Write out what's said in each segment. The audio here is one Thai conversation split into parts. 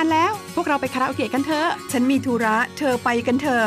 านแล้ว พวกเราไปคาราโอเกะกันเถอะ ฉันมีธุระ เธอไปกันเถอะ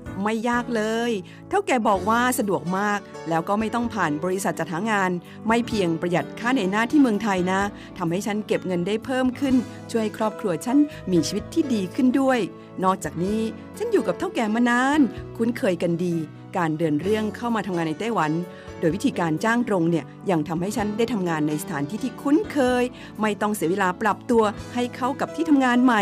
ไม่ยากเลย เท่าแก่บอกว่าสะดวกมาก แล้วก็ไม่ต้องผ่านบริษัทจัดหางาน ไม่เพียงประหยัดค่าในหน้าที่เมืองไทยนะทำให้ฉันเก็บเงินได้เพิ่มขึ้น ช่วยให้ครอบครัวฉันมีชีวิตที่ดีขึ้นด้วย นอกจากนี้ฉันอยู่กับเท่าแก่มานาน คุ้นเคยกันดี การเดินเรื่องเข้ามาทำงานในไต้หวัน โดยวิธีการจ้างตรงเนี่ยยังทำให้ฉันได้ทำงานในสถานที่ที่คุ้นเคย ไม่ต้องเสียเวลาปรับตัวให้เข้ากับที่ทำงานใหม่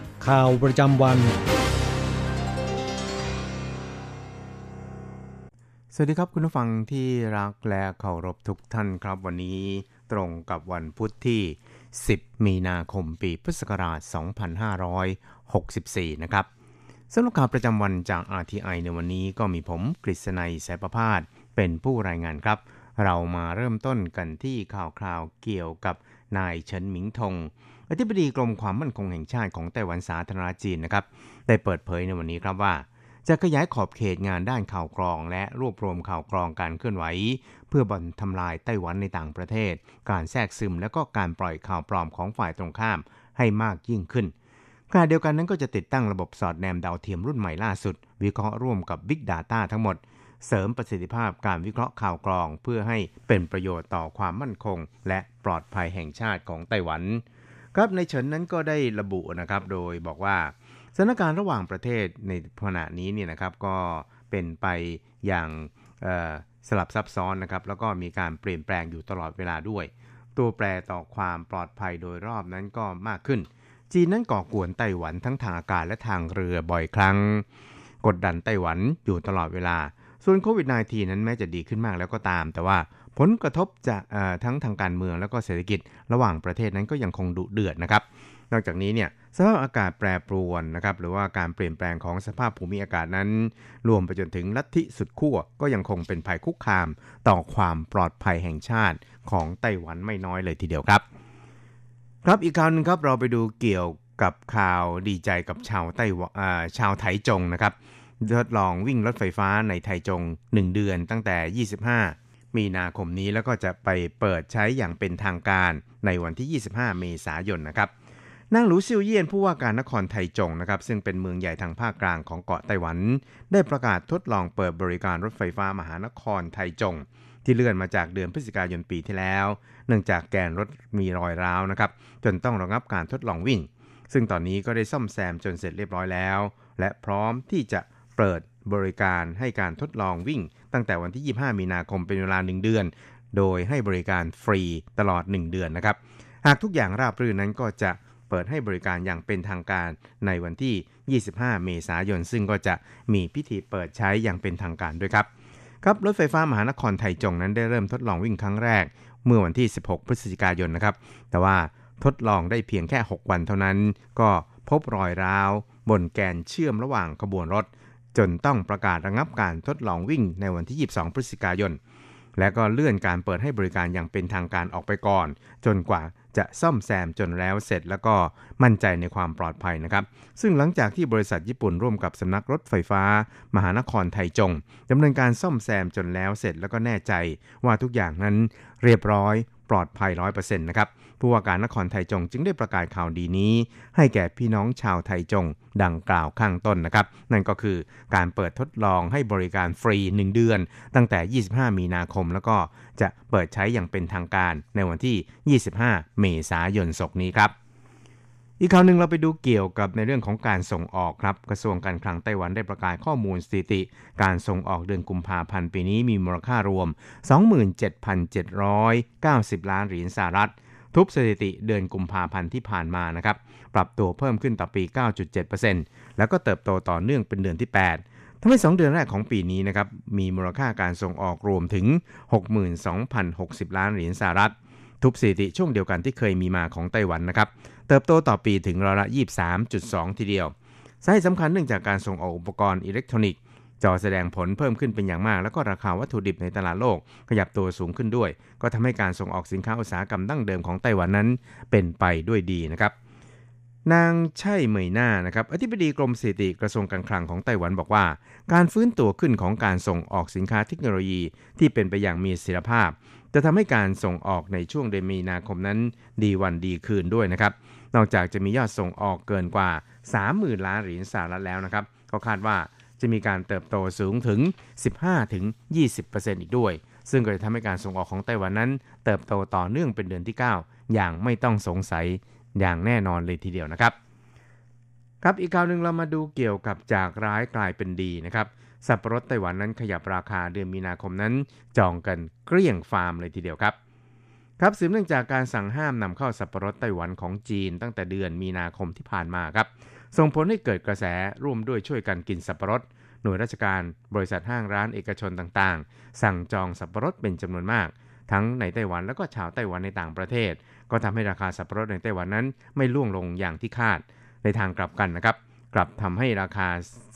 ข่าวประจำวัน สวัสดีครับคุณผู้ฟังที่รักและเคารพทุกท่านครับ วันนี้ตรงกับวันพุธที่ 10 มีนาคมปีพุทธศักราช 2564 นะครับสำหรับข่าวประจำวันจาก RTI ในวันนี้ก็มีผมกฤษณัยสายประพาสเป็นผู้รายงานครับ เรามาเริ่มต้นกันที่ข่าวคราวเกี่ยวกับนายเฉินหมิงทง อธิบดีกรมความมั่นคงแห่งชาติของไต้หวันสาธารณจีนนะครับได้เปิดเผยในวันนี้ครับว่า จะขยายขอบเขตงานด้านข่าวกรอง และรวบรวมข่าวกรองการเคลื่อนไหว เพื่อบรรทำลายไต้หวันในต่างประเทศ การแทรกซึมและก็การปล่อยข่าวปลอมของฝ่ายตรงข้ามให้มากยิ่งขึ้นขณะเดียวกันนั้นก็จะติดตั้งระบบสอดแนมดาวเทียมรุ่นใหม่ล่าสุด วิเคราะห์ร่วมกับ Big Data ทั้งหมด เสริมประสิทธิภาพการวิเคราะห์ข่าวกรอง เพื่อให้เป็นประโยชน์ต่อความมั่นคง และปลอดภัยแห่งชาติของไต้หวัน ครับในเฉินนั้นก็ได้ระบุนะครับโดยบอกว่าสถานการณ์ระหว่างประเทศในขณะนี้เนี่ยนะครับก็เป็นไปอย่างสลับซับซ้อนนะครับแล้วก็มีการเปลี่ยนแปลงอยู่ตลอดเวลาด้วย ตัวแปรต่อความปลอดภัยโดยรอบนั้นก็มากขึ้น จีนนั้นก่อกวนไต้หวันทั้งทางอากาศและทางเรือบ่อยครั้ง กดดันไต้หวันอยู่ตลอดเวลา ส่วนโควิด -19 นั้นแม้จะดีขึ้นมากแล้วก็ตาม แต่ว่า ผลกระทบจากทั้งทางการเมืองแล้วก็เศรษฐกิจระหว่างประเทศนั้นก็ยังคงดุเดือดนะครับนอกจากนี้เนี่ยสภาพอากาศแปรปรวนนะครับหรือว่าการเปลี่ยนแปลงของสภาพภูมิอากาศนั้น รวมไปจนถึงลัทธิสุดขั้วก็ยังคงเป็นภัยคุกคาม ต่อความปลอดภัยแห่งชาติของไต้หวันไม่น้อยเลยทีเดียวครับ ครับอีกข่าวนึงครับเราไปดูเกี่ยวกับข่าวดีใจกับชาวไต้หวันชาวไถจงนะครับทดลองวิ่งรถไฟฟ้าในไทจง 1 เดือนตั้งแต่ 25 มีนาคมนี้แล้วก็จะไปเปิดใช้อย่างเป็นทางการในวันที่ 25 เมษายนนะครับนางหลูซิวเยียนผู้ว่าการนครไทจงนะครับซึ่งเป็นเมืองใหญ่ทางภาคกลางของเกาะไต้หวัน ได้ประกาศทดลองเปิดบริการรถไฟฟ้ามหานครไทจง ที่เลื่อนมาจากเดือนพฤศจิกายนปีที่แล้ว เนื่องจากแกนรถมีรอยร้าวนะครับจนต้องระงับการทดลองวิ่ง ซึ่งตอนนี้ก็ได้ซ่อมแซมจนเสร็จเรียบร้อยแล้ว และพร้อมที่จะเปิดบริการให้การทดลองวิ่ง ตั้งแต่วันที่ 25 มีนาคมเป็นเวลา 1 เดือน โดยให้บริการฟรีตลอด 1 เดือนนะครับ หากทุกอย่างราบรื่นนั้นก็จะเปิดให้บริการอย่างเป็นทางการในวันที่ 25 เมษายน ซึ่งก็จะมีพิธีเปิดใช้อย่างเป็นทางการด้วยครับครับรถไฟฟ้ามหานครไทยจงนั้นได้เริ่มทดลองวิ่งครั้งแรก เมื่อวันที่ 16 พฤศจิกายนนะครับ แต่ว่าทดลองได้เพียงแค่ 6 วันเท่านั้น ก็พบรอยร้าว บนแกนเชื่อมระหว่างขบวนรถ จนต้องประกาศระงับการทดลองวิ่งในวันที่ 22 พฤศจิกายน และก็เลื่อนการเปิดให้บริการอย่างเป็นทางการออกไปก่อน จนกว่าจะซ่อมแซมจนแล้วเสร็จแล้วก็มั่นใจในความปลอดภัยนะครับ ซึ่งหลังจากที่บริษัทญี่ปุ่นร่วมกับสำนักรถไฟฟ้า มหานครไทยจงดำเนินการซ่อมแซมจนแล้วเสร็จแล้วก็แน่ใจว่าทุกอย่างนั้นเรียบร้อยปลอดภัยร้อยเปอร์เซ็นต์นะครับ ผู้ว่าการนครไทยจงจึงได้ประกาศข่าวดีนี้ ให้แก่พี่น้องชาวไทยจงดังกล่าวข้างต้นนะครับ นั่นก็คือการเปิดทดลองให้บริการฟรี 1 เดือน ตั้งแต่ 25 มีนาคม แล้วก็จะเปิดใช้อย่างเป็นทางการในวันที่ 25 เมษายนศกนี้ครับอีกข่าวหนึ่งเราไปดูเกี่ยวกับในเรื่องของการส่งออกครับ กระทรวงการคลังไต้หวันได้ประกาศข้อมูลสถิติ การส่งออกเดือนกุมภาพันธ์ปีนี้มีมูลค่ารวม 27,790 ล้านเหรียญสหรัฐ ทุบสถิติเดือนกุมภาพันธ์ที่ผ่านมานะครับ ปรับตัวเพิ่มขึ้นต่อปี 9.7%แล้วก็เติบโตต่อเนื่องเป็นเดือนที่ 8ทำให้ 2 เดือนแรกของปีนี้นะครับ มีมูลค่าการส่งออกรวมถึง 62,060 ล้านเหรียญสหรัฐ ทุบสถิติช่วงเดียวกันที่เคยมีมาของไต้หวันนะครับ เติบโตต่อปีถึงร้อยละ 23.2 ทีเดียว สาเหตุสำคัญเนื่องจากการส่งออกอุปกรณ์อิเล็กทรอนิกส์ จอแสดงผลเพิ่มขึ้นเป็นอย่างมาก แล้วก็ราคาวัตถุดิบในตลาดโลก ขยับตัวสูงขึ้นด้วย ก็ทำให้การส่งออกสินค้าอุตสาหกรรมดั้งเดิมของไต้หวันนั้นเป็นไปด้วยดีนะครับนางไช่เหมยหน้านะครับอธิบดีกรมสถิติกระทรวงการคลังของไต้หวันบอกว่า การฟื้นตัวขึ้นของการส่งออกสินค้าเทคโนโลยีที่เป็นไปอย่างมีเสถียรภาพ จะทำให้การส่งออกในช่วงเดือนมีนาคมนั้น ดีวันดีคืนด้วยนะครับ นอกจากจะมียอดส่งออกเกินกว่า 30,000 ล้านเหรียญสหรัฐแล้วนะครับก็คาดว่า จะมีการเติบโตสูงถึง 15-20%อีกด้วย ซึ่งก็จะทำให้การส่งออกของไต้หวันนั้น เติบโตต่อเนื่องเป็นเดือนที่ 9 อย่างไม่ต้องสงสัยอย่างแน่นอนเลยทีเดียวนะครับ ครับอีกข่าวหนึ่งเรามาดูเกี่ยวกับจากร้ายกลายเป็นดีนะครับสับปะรดไต้หวันนั้นขยับราคาเดือนมีนาคมนั้น จองกันเกลี้ยงฟาร์มเลยทีเดียวครับครับสืบเนื่องจากการสั่งห้ามนำเข้าสับปะรดไต้หวันของจีนตั้งแต่เดือนมีนาคมที่ผ่านมาครับ ส่งผลให้เกิดกระแสร่วมด้วยช่วยกันกินสับปะรด หน่วยราชการบริษัทห้างร้านเอกชนต่างๆ สั่งจองสับปะรดเป็นจำนวนมาก ทั้งในไต้หวันแล้วก็ชาวไต้หวันในต่างประเทศ ก็ทำให้ราคาสับปะรดในไต้หวันนั้นไม่ล่วงลงอย่างที่คาด ในทางกลับกันนะครับ กลับทำให้ราคา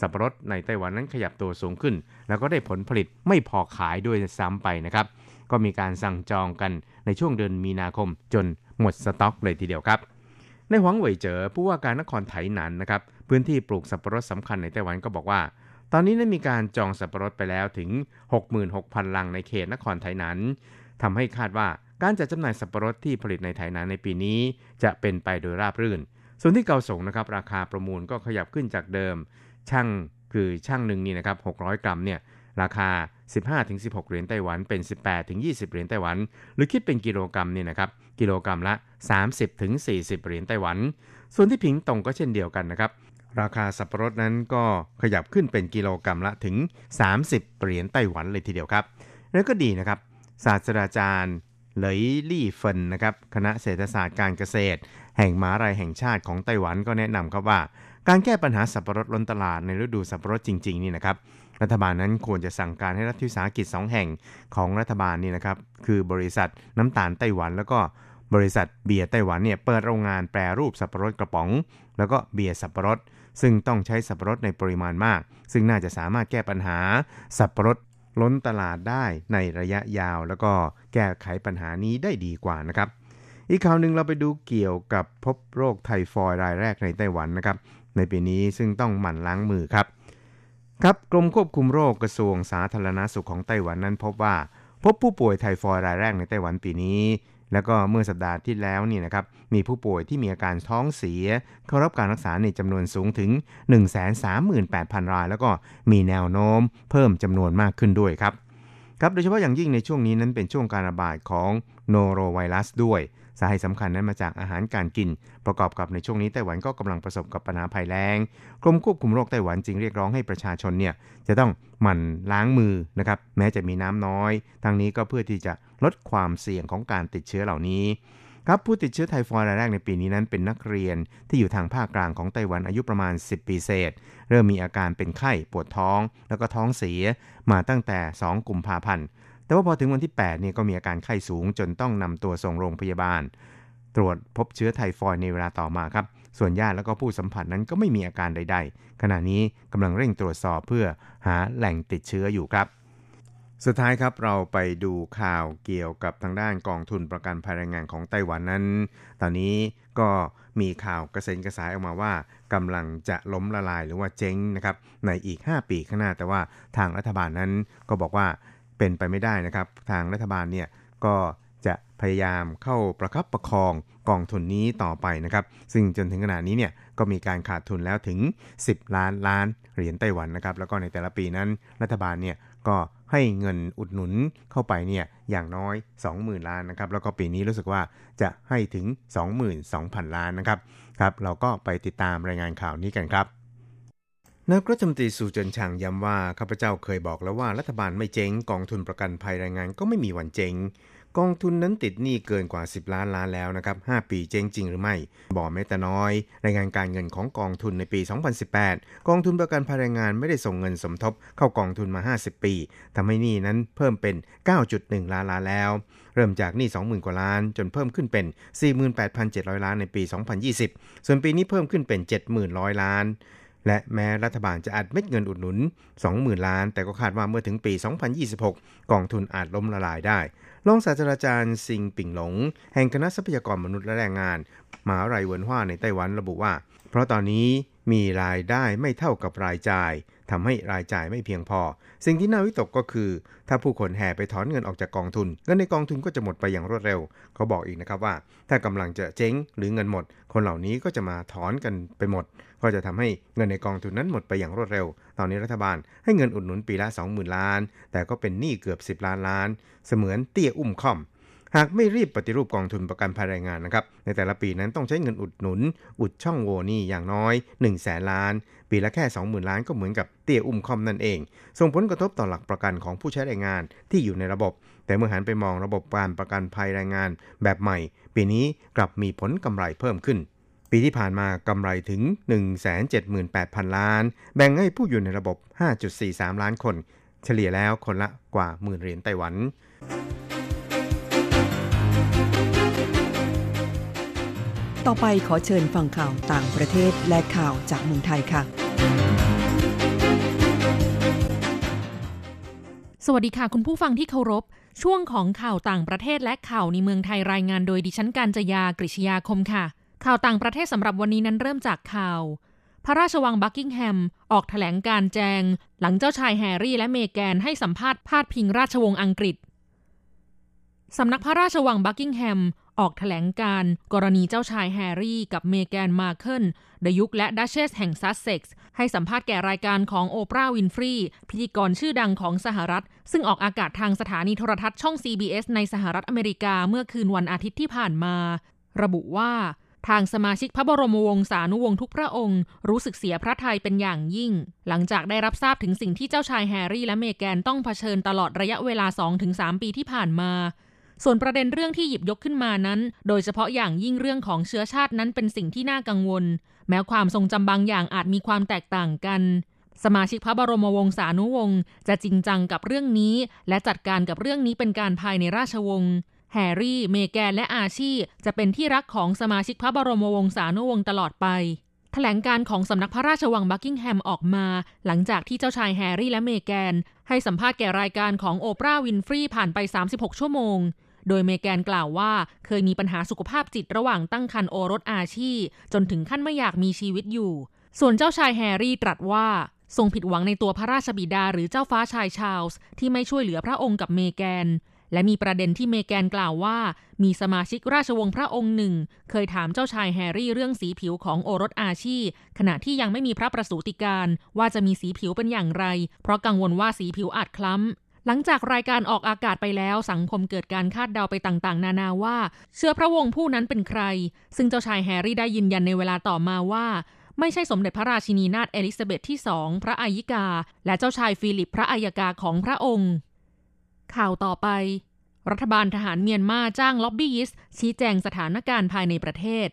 สับปะรดในไต้หวันนั้นขยับตัวสูงขึ้น แล้วก็ได้ผลผลิตไม่พอขายด้วยซ้ำไปนะครับก็มีการสั่งจองกันในช่วงเดือนมีนาคมจนหมดสต็อกเลยทีเดียวครับ ในหวังเหวยเจอผู้ว่าการนครไถหนันนะครับพื้นที่ปลูกสับปะรดสำคัญในไต้หวันก็บอกว่า ตอนนี้ได้มีการจองสับปะรดไปแล้วถึง 66,000 ลังในเขตนครไทยนั้นทำให้คาดว่าการจัดจำหน่ายสับปะรดที่ผลิตในไทยนั้นในปีนี้ จะเป็นไปโดยราบรื่น ส่วนที่เกาสงนะครับราคาประมูลก็ขยับขึ้นจากเดิม ช่างคือช่างหนึ่งนี่นะครับ600 กรัมเนี่ยราคา 15-16 เหรียญไต้หวัน เป็น 18-20 เหรียญไต้หวัน หรือคิดเป็นกิโลกรัมนี่นะครับ กิโลกรัมละ 30-40 เหรียญไต้หวัน ส่วนที่ผิงตงก็เช่นเดียวกันนะครับ ราคาสับปะรดนั้นก็ขยับขึ้นเป็นกิโลกรัมละถึง 30 เหรียญไต้หวันเลยทีเดียวครับ แล้วก็ดีนะครับ ศาสตราจารย์เหลยลี่เฟินนะครับ คณะเศรษฐศาสตร์การเกษตร แห่งมหาลัยแห่งชาติของไต้หวันก็แนะนำครับว่า การแก้ปัญหาสับปะรดล้นตลาดในฤดูสับปะรดจริง ๆ นี่นะครับ รัฐบาลนั้นควรจะสั่งการให้รัฐวิสาหกิจ 2 แห่งของรัฐบาลนี่นะครับคือบริษัทน้ำตาลไต้หวัน แล้วก็บริษัทเบียร์ไต้หวันเนี่ยเปิดโรงงานแปรรูปสับปะรดกระป๋อง แล้วก็เบียร์สับปะรด ซึ่งต้องใช้สับปะรดในปริมาณมาก ซึ่งน่าจะสามารถแก้ปัญหาสับปะรดล้นตลาดได้ในระยะยาว แล้วก็แก้ไขปัญหานี้ได้ดีกว่านะครับ อีกข่าวหนึ่งเราไปดูเกี่ยวกับพบโรคไทฟอยด์รายแรกในไต้หวันนะครับในปีนี้ซึ่งต้องหมั่นล้างมือครับ ครับกรมควบคุมโรคกระทรวงสาธารณาสุขของไต้หวันนั้นพบว่า พบผู้ป่วยไทฟอยรายแรกในไต้หวันปีนี้ แล้วก็เมื่อสัปดาห์ที่แล้วนี่นะครับมีผู้ป่วยที่มีอาการท้องเสีย เข้ารับการรักษาในจำนวนสูงถึง 138,000 ราย แล้วก็มีแนวโน้มเพิ่มจำนวนมากขึ้นด้วยครับครับโดยเฉพาะอย่างยิ่งในช่วงนี้นั้นเป็นช่วงการระบาดของโนโรไวรัสด้วย สาเหตุสำคัญนั้นมาจากอาหารการกิน ประกอบกับในช่วงนี้ไต้หวันก็กำลังประสบกับปัญหาภัยแล้งกรมควบคุมโรคไต้หวันจึงเรียกร้องให้ประชาชนเนี่ยจะต้องหมั่นล้างมือนะครับแม้จะมีน้ำน้อยทั้งนี้ก็เพื่อที่จะลดความเสี่ยงของการติดเชื้อเหล่านี้ครับผู้ติดเชื้อไทฟอยด์รายแรกในปีนี้นั้นเป็นนักเรียนที่อยู่ทางภาคกลางของไต้หวันอายุประมาณ 10 ปีเศษ เริ่มมีอาการเป็นไข้ปวดท้อง แล้วก็ท้องเสียมาตั้งแต่ 2 กุมภาพันธ์ แต่ว่าพอถึงวันที่8เนี่ยก็มีอาการไข้สูงจนต้องนำตัวส่งโรงพยาบาล ตรวจพบเชื้อไทฟอยด์ในเวลาต่อมาครับ ส่วนญาติแล้วก็ผู้สัมผัสนั้นก็ไม่มีอาการใด ๆ ขณะนี้กำลังเร่งตรวจสอบเพื่อหาแหล่งติดเชื้ออยู่ครับ สุดท้ายครับเราไปดูข่าวเกี่ยวกับทางด้านกองทุนประกันภัยแรงงานของไต้หวันนั้น ตอนนี้ก็มีข่าวกระเซ็นกระสายออกมาว่ากำลังจะล้มละลายหรือว่าเจ๊งนะครับในอีก 5 ปีข้างหน้าแต่ว่าทางรัฐบาลนั้นก็บอกว่า เป็นไปไม่ได้นะครับ ทางรัฐบาลเนี่ยก็จะพยายามเข้าประคับประคองกองทุนนี้ต่อไปนะครับ ซึ่งจนถึงขณะนี้เนี่ยก็มีการขาดทุนแล้วถึง 10 ล้านล้านเหรียญไต้หวันนะครับ แล้วก็ในแต่ละปีนั้นรัฐบาลเนี่ยก็ให้เงินอุดหนุนเข้าไปเนี่ยอย่างน้อย 20,000 ล้านนะครับ แล้วก็ปีนี้รู้สึกว่าจะให้ถึง 22,000 ล้านนะครับครับ เราก็ไปติดตามรายงานข่าวนี้กันครับ นายกรัฐมนตรีสุเจินชางย้ำว่าข้าพเจ้าเคยบอกแล้วว่ารัฐบาลไม่เจ๊งกองทุนประกันภัยแรงงานก็ไม่มีวันเจ๊งกองทุนนั้นติดหนี้เกินกว่า 10 ล้านล้านแล้วนะครับ5ปีเจ๊งจริงหรือไม่บอกแม้แต่น้อย รายงานการเงินของกองทุนในปี 2018 กองทุนประกันภัยแรงงานไม่ได้ส่งเงินสมทบเข้ากองทุนมา 50 ปีทำให้หนี้นั้นเพิ่มเป็น 9.1 ล้านล้านแล้ว เริ่มจากหนี้20,000 กว่าล้าน จนเพิ่มขึ้นเป็น 48,700 ล้านในปี 2020 ส่วนปีนี้เพิ่มขึ้นเป็น 7,100 ล้าน และแม้รัฐบาลจะอัดเม็ดเงินอุดหนุน 20,000 ล้าน แต่ก็คาดว่าเมื่อถึงปี 2026 กองทุนอาจล้มละลายได้รองศาสตราจารย์ซิงปิ่งหลง แห่งคณะทรัพยากรมนุษย์และแรงงานมหาวิทยาลัยเวินฮว่าในไต้หวันระบุว่า เพราะตอนนี้มีรายได้ไม่เท่ากับรายจ่ายทำให้รายจ่ายไม่เพียงพอ สิ่งที่น่าวิตกก็คือ ถ้าผู้คนแห่ไปถอนเงินออกจากกองทุน เงินในกองทุนก็จะหมดไปอย่างรวดเร็ว เขาบอกอีกนะครับว่า ถ้ากำลังจะเจ๊งหรือเงินหมด คนเหล่านี้ก็จะมาถอนกันไปหมด ก็จะทำให้เงินในกองทุนนั้นหมดไปอย่างรวดเร็ว ตอนนี้รัฐบาลให้เงินอุดหนุนปีละ 20,000 ล้าน แต่ก็เป็นหนี้เกือบ 10 ล้านล้าน เสมือนเตี้ยอุ้มค่อมหากไม่รีบปฏิรูปกองทุนประกันภัยแรงงานนะครับ ในแต่ละปีนั้นต้องใช้เงินอุดหนุน อุดช่องโหว่นี่อย่างน้อย1 0 0 0 0แสนล้าน ปีละแค่ 20,000 ล้านก็เหมือนกับเตี้ยอุ้มคอมนั่นเอง ส่งผลกระทบต่อหลักประกันของผู้ใช้แรงงานที่อยู่ในระบบ แต่เมื่อหันไปมองระบบการประกันภัยแรงงานแบบใหม่ ปีนี้กลับมีผลกำไรเพิ่มขึ้น ปีที่ผ่านมากำไรถึง 178,000 ล้าน แบ่งให้ผู้อยู่ในระบบ 5.43 ล้านคน เฉลี่ยแล้วคนละกว่าหมื่นเหรียญไต้หวันต่อไปขอเชิญฟังข่าวต่างประเทศและข่าวจากเมืองไทยค่ะ สวัสดีค่ะคุณผู้ฟังที่เคารพ ช่วงของข่าวต่างประเทศและข่าวในเมืองไทยรายงานโดยดิฉันการจยากริชยาคมค่ะ ข่าวต่างประเทศสำหรับวันนี้นั้นเริ่มจากข่าว พระราชวังบักกิงแฮม ออกแถลงการณ์แจง หลังเจ้าชายแฮร์รี่และเมแกนให้สัมภาษณ์พาดพิงราชวงศ์อังกฤษสำนักพระราชวังบักกิงแฮม ออกแถลงการณ์กรณีเจ้าชายแฮร์รี่กับเมแกนมาร์เคิลดยุคและดัชเชสแห่งซัสเซ็กซ์ให้สัมภาษณ์แก่รายการของโอปราห์วินฟรีพิธีกรชื่อดังของสหรัฐ ซึ่งออกอากาศทางสถานีโทรทัศน์ช่อง CBS ในสหรัฐอเมริกาเมื่อคืนวันอาทิตย์ที่ผ่านมา ระบุว่า ทางสมาชิกพระบรมวงศานุวงศ์ทุกพระองค์ รู้สึกเสียพระทัยเป็นอย่างยิ่ง หลังจากได้รับทราบถึงสิ่งที่เจ้าชายแฮร์รี่และเมแกนต้องเผชิญตลอดระยะเวลา 2-3 ปีที่ผ่านมา ส่วนประเด็นเรื่องที่หยิบยกขึ้นมานั้น โดยเฉพาะอย่างยิ่งเรื่องของเชื้อชาตินั้นเป็นสิ่งที่น่ากังวล แม้ความทรงจำบางอย่างอาจมีความแตกต่างกันสมาชิกพระบรมวงศานุวงศ์จะจริงจังกับเรื่องนี้ และจัดการกับเรื่องนี้เป็นการภายในราชวงศ์ แฮร์รี่ เมแกนและอาร์ชี จะเป็นที่รักของสมาชิกพระบรมวงศานุวงศ์ตลอดไปแถลงการณ์ของสำนักพระราชวังบักกิงแฮมออกมา หลังจากที่เจ้าชายแฮร์รี่และเมแกน ให้สัมภาษณ์แก่รายการของโอปราห์วินฟรีผ่านไป 36 ชั่วโมง โดยเมแกนกล่าวว่าเคยมีปัญหาสุขภาพจิตระหว่างตั้งครรภ์โอรสอาร์ชี จนถึงขั้นไม่อยากมีชีวิตอยู่ ส่วนเจ้าชายแฮร์รี่ตรัสว่าทรงผิดหวังในตัวพระราชบิดาหรือเจ้าฟ้าชายชาลส์ที่ไม่ช่วยเหลือพระองค์กับเมแกน และมีประเด็นที่เมแกนกล่าวว่า มีสมาชิกราชวงศ์พระองค์หนึ่ง เคยถามเจ้าชายแฮร์รี่เรื่องสีผิวของโอรสอาร์ชี ขณะที่ยังไม่มีพระประสูติการ ว่าจะมีสีผิวเป็นอย่างไร เพราะกังวลว่าสีผิวอาจคล้ำหลังจากรายการออกอากาศไปแล้วสังคมเกิดการคาดเดาไปต่างๆ นานาว่า เชื้อพระวงศ์ผู้นั้นเป็นใคร ซึ่งเจ้าชายแฮร์รี่ได้ยืนยันในเวลาต่อมาว่า ไม่ใช่สมเด็จพระราชินีนาถเอลิซาเบธที่สองพระอัยยิกา และเจ้าชายฟิลิปพระอัยกาของพระองค์ ข่าวต่อไป รัฐบาลทหารเมียนมาจ้างล็อบบี้ยิสต์ชี้แจงสถานการณ์ภายในประเทศ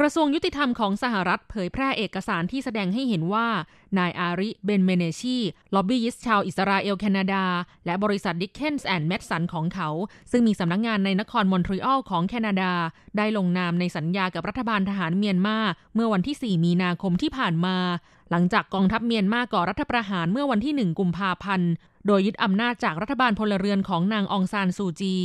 กระทรวงยุติธรรมของสหรัฐเผยแพร่เอกสารที่แสดงให้เห็นว่า นายอาริเบนเมเนชีล็อบบี้ยิสต์ชาวอิสราเอลแคนาดา และบริษัท Dickens and Madson ของเขา ซึ่งมีสำนักงานในนครมอนทรีออลของแคนาดา ได้ลงนามในสัญญากับรัฐบาลทหารเมียนมาเมื่อวันที่ 4 มีนาคมที่ผ่านมา หลังจากกองทัพเมียนมาก่อรัฐประหารเมื่อวันที่ 1 กุมภาพันธ์โดยยึดอำนาจจากรัฐบาลพลเรือนของนางอองซานซูจี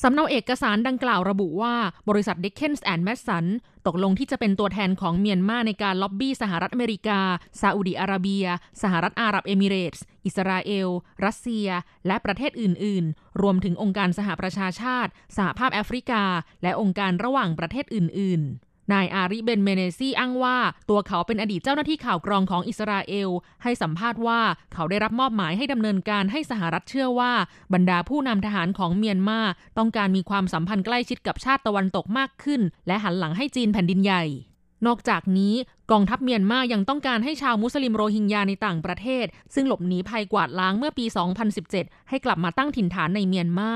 สำเนาเอกสารดังกล่าวระบุว่าบริษัท Dickens and Madson ตกลงที่จะเป็นตัวแทนของเมียนมาในการล็อบบี้สหรัฐอเมริกา ซาอุดีอาระเบีย สหรัฐอาหรับเอมิเรตส์ อิสราเอล รัสเซีย และประเทศอื่น ๆ รวมถึงองค์การสหประชาชาติ สหภาพแอฟริกา และองค์การระหว่างประเทศอื่น ๆ นายอาริเบนเมเนซีอ้างว่า ตัวเขาเป็นอดีตเจ้าหน้าที่ข่าวกรองของอิสราเอล ให้สัมภาษณ์ว่าเขาได้รับมอบหมายให้ดำเนินการให้สหรัฐเชื่อว่า บรรดาผู้นำทหารของเมียนมาต้องการมีความสัมพันธ์ใกล้ชิดกับชาติตะวันตกมากขึ้น และหันหลังให้จีนแผ่นดินใหญ่ นอกจากนี้กองทัพเมียนมายังต้องการให้ชาวมุสลิมโรฮิงญาในต่างประเทศ ซึ่งหลบหนีภัยกวาดล้างเมื่อปี 2017 ให้กลับมาตั้งถิ่นฐานในเมียนมา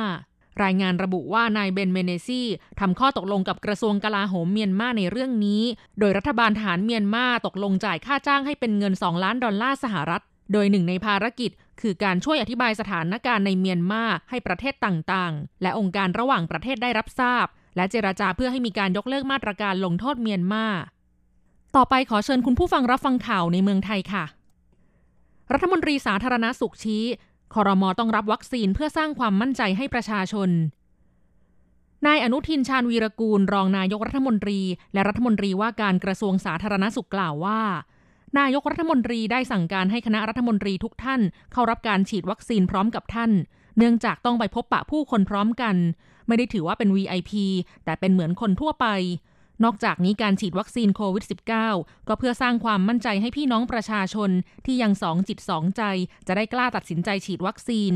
รายงานระบุว่านายเบนเมเนชีทำข้อตกลงกับกระทรวงกลาโหมเมียนมาในเรื่องนี้ โดยรัฐบาลทหารเมียนมาตกลงจ่ายค่าจ้างให้เป็นเงิน 2 ล้านดอลลาร์สหรัฐ โดยหนึ่งในภารกิจ คือการช่วยอธิบายสถานการณ์ในเมียนมาให้ประเทศต่างๆ และองค์การระหว่างประเทศได้รับทราบ และเจราจาเพื่อให้มีการยกเลิกมาตรการลงโทษเมียนมา ต่อไปขอเชิญคุณผู้ฟังรับฟังข่าวในเมืองไทยค่ะรัฐมนตรีสาธารณสุขชี้ คอรมอต้องรับวัคซีนเพื่อสร้างความมั่นใจให้ประชาชน นายอนุทินชาญวีรกูล รองนายกรัฐมนตรี และรัฐมนตรีว่าการกระทรวงสาธารณสุขกล่าวว่า นายกรัฐมนตรีได้สั่งการให้คณะรัฐมนตรีทุกท่าน เข้ารับการฉีดวัคซีนพร้อมกับท่าน เนื่องจากต้องไปพบปะผู้คนพร้อมกัน ไม่ได้ถือว่าเป็น VIP แต่เป็นเหมือนคนทั่วไป นอกจากนี้การฉีดวัคซีนโควิด -19 ก็เพื่อสร้างความมั่นใจให้พี่น้องประชาชนที่ยังสองจิตสองใจ จะได้กล้าตัดสินใจฉีดวัคซีน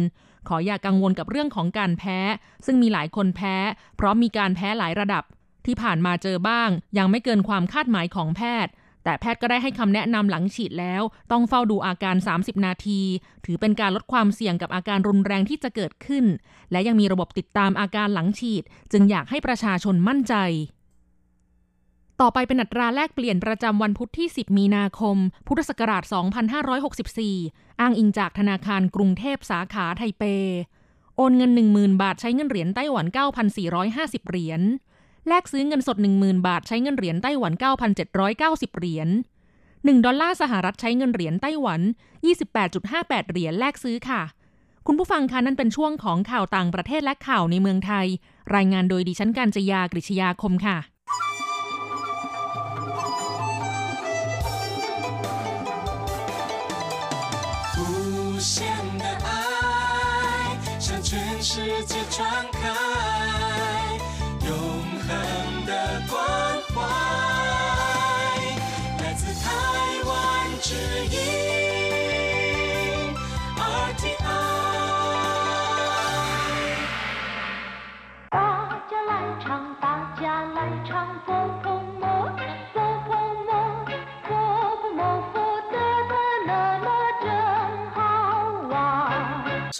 ขออย่ากกังวลกับเรื่องของการแพ้ ซึ่งมีหลายคนแพ้ เพราะมีการแพ้หลายระดับ ที่ผ่านมาเจอบ้าง ยังไม่เกินความคาดหมายของแพทย์ แต่แพทย์ก็ได้ให้คำแนะนำหลังฉีดแล้ว ต้องเฝ้าดูอาการ 30 นาที ถือเป็นการลดความเสี่ยงกับอาการรุนแรงที่จะเกิดขึ้น และยังมีระบบติดตามอาการหลังฉีด จึงอยากให้ประชาชนมั่นใจ ต่อไปเป็นอัตราแลกเปลี่ยนประจำวันพุธที่ 10 มีนาคม พุทธศักราช 2564 อ้างอิงจากธนาคารกรุงเทพสาขาไทเป โอนเงิน 10,000 บาทใช้เงินเหรียญไต้หวัน 9,450 เหรียญ แลกซื้อเงินสด 10,000 บาทใช้เงินเหรียญไต้หวัน 9,790 เหรียญ 1 ดอลลาร์สหรัฐใช้เงินเหรียญไต้หวัน 28.58 เหรียญแลกซื้อค่ะ คุณผู้ฟังคะนั่นเป็นช่วงของข่าวต่างประเทศและข่าวในเมืองไทย รายงานโดยดิฉันการจยากริชยาคมค่ะ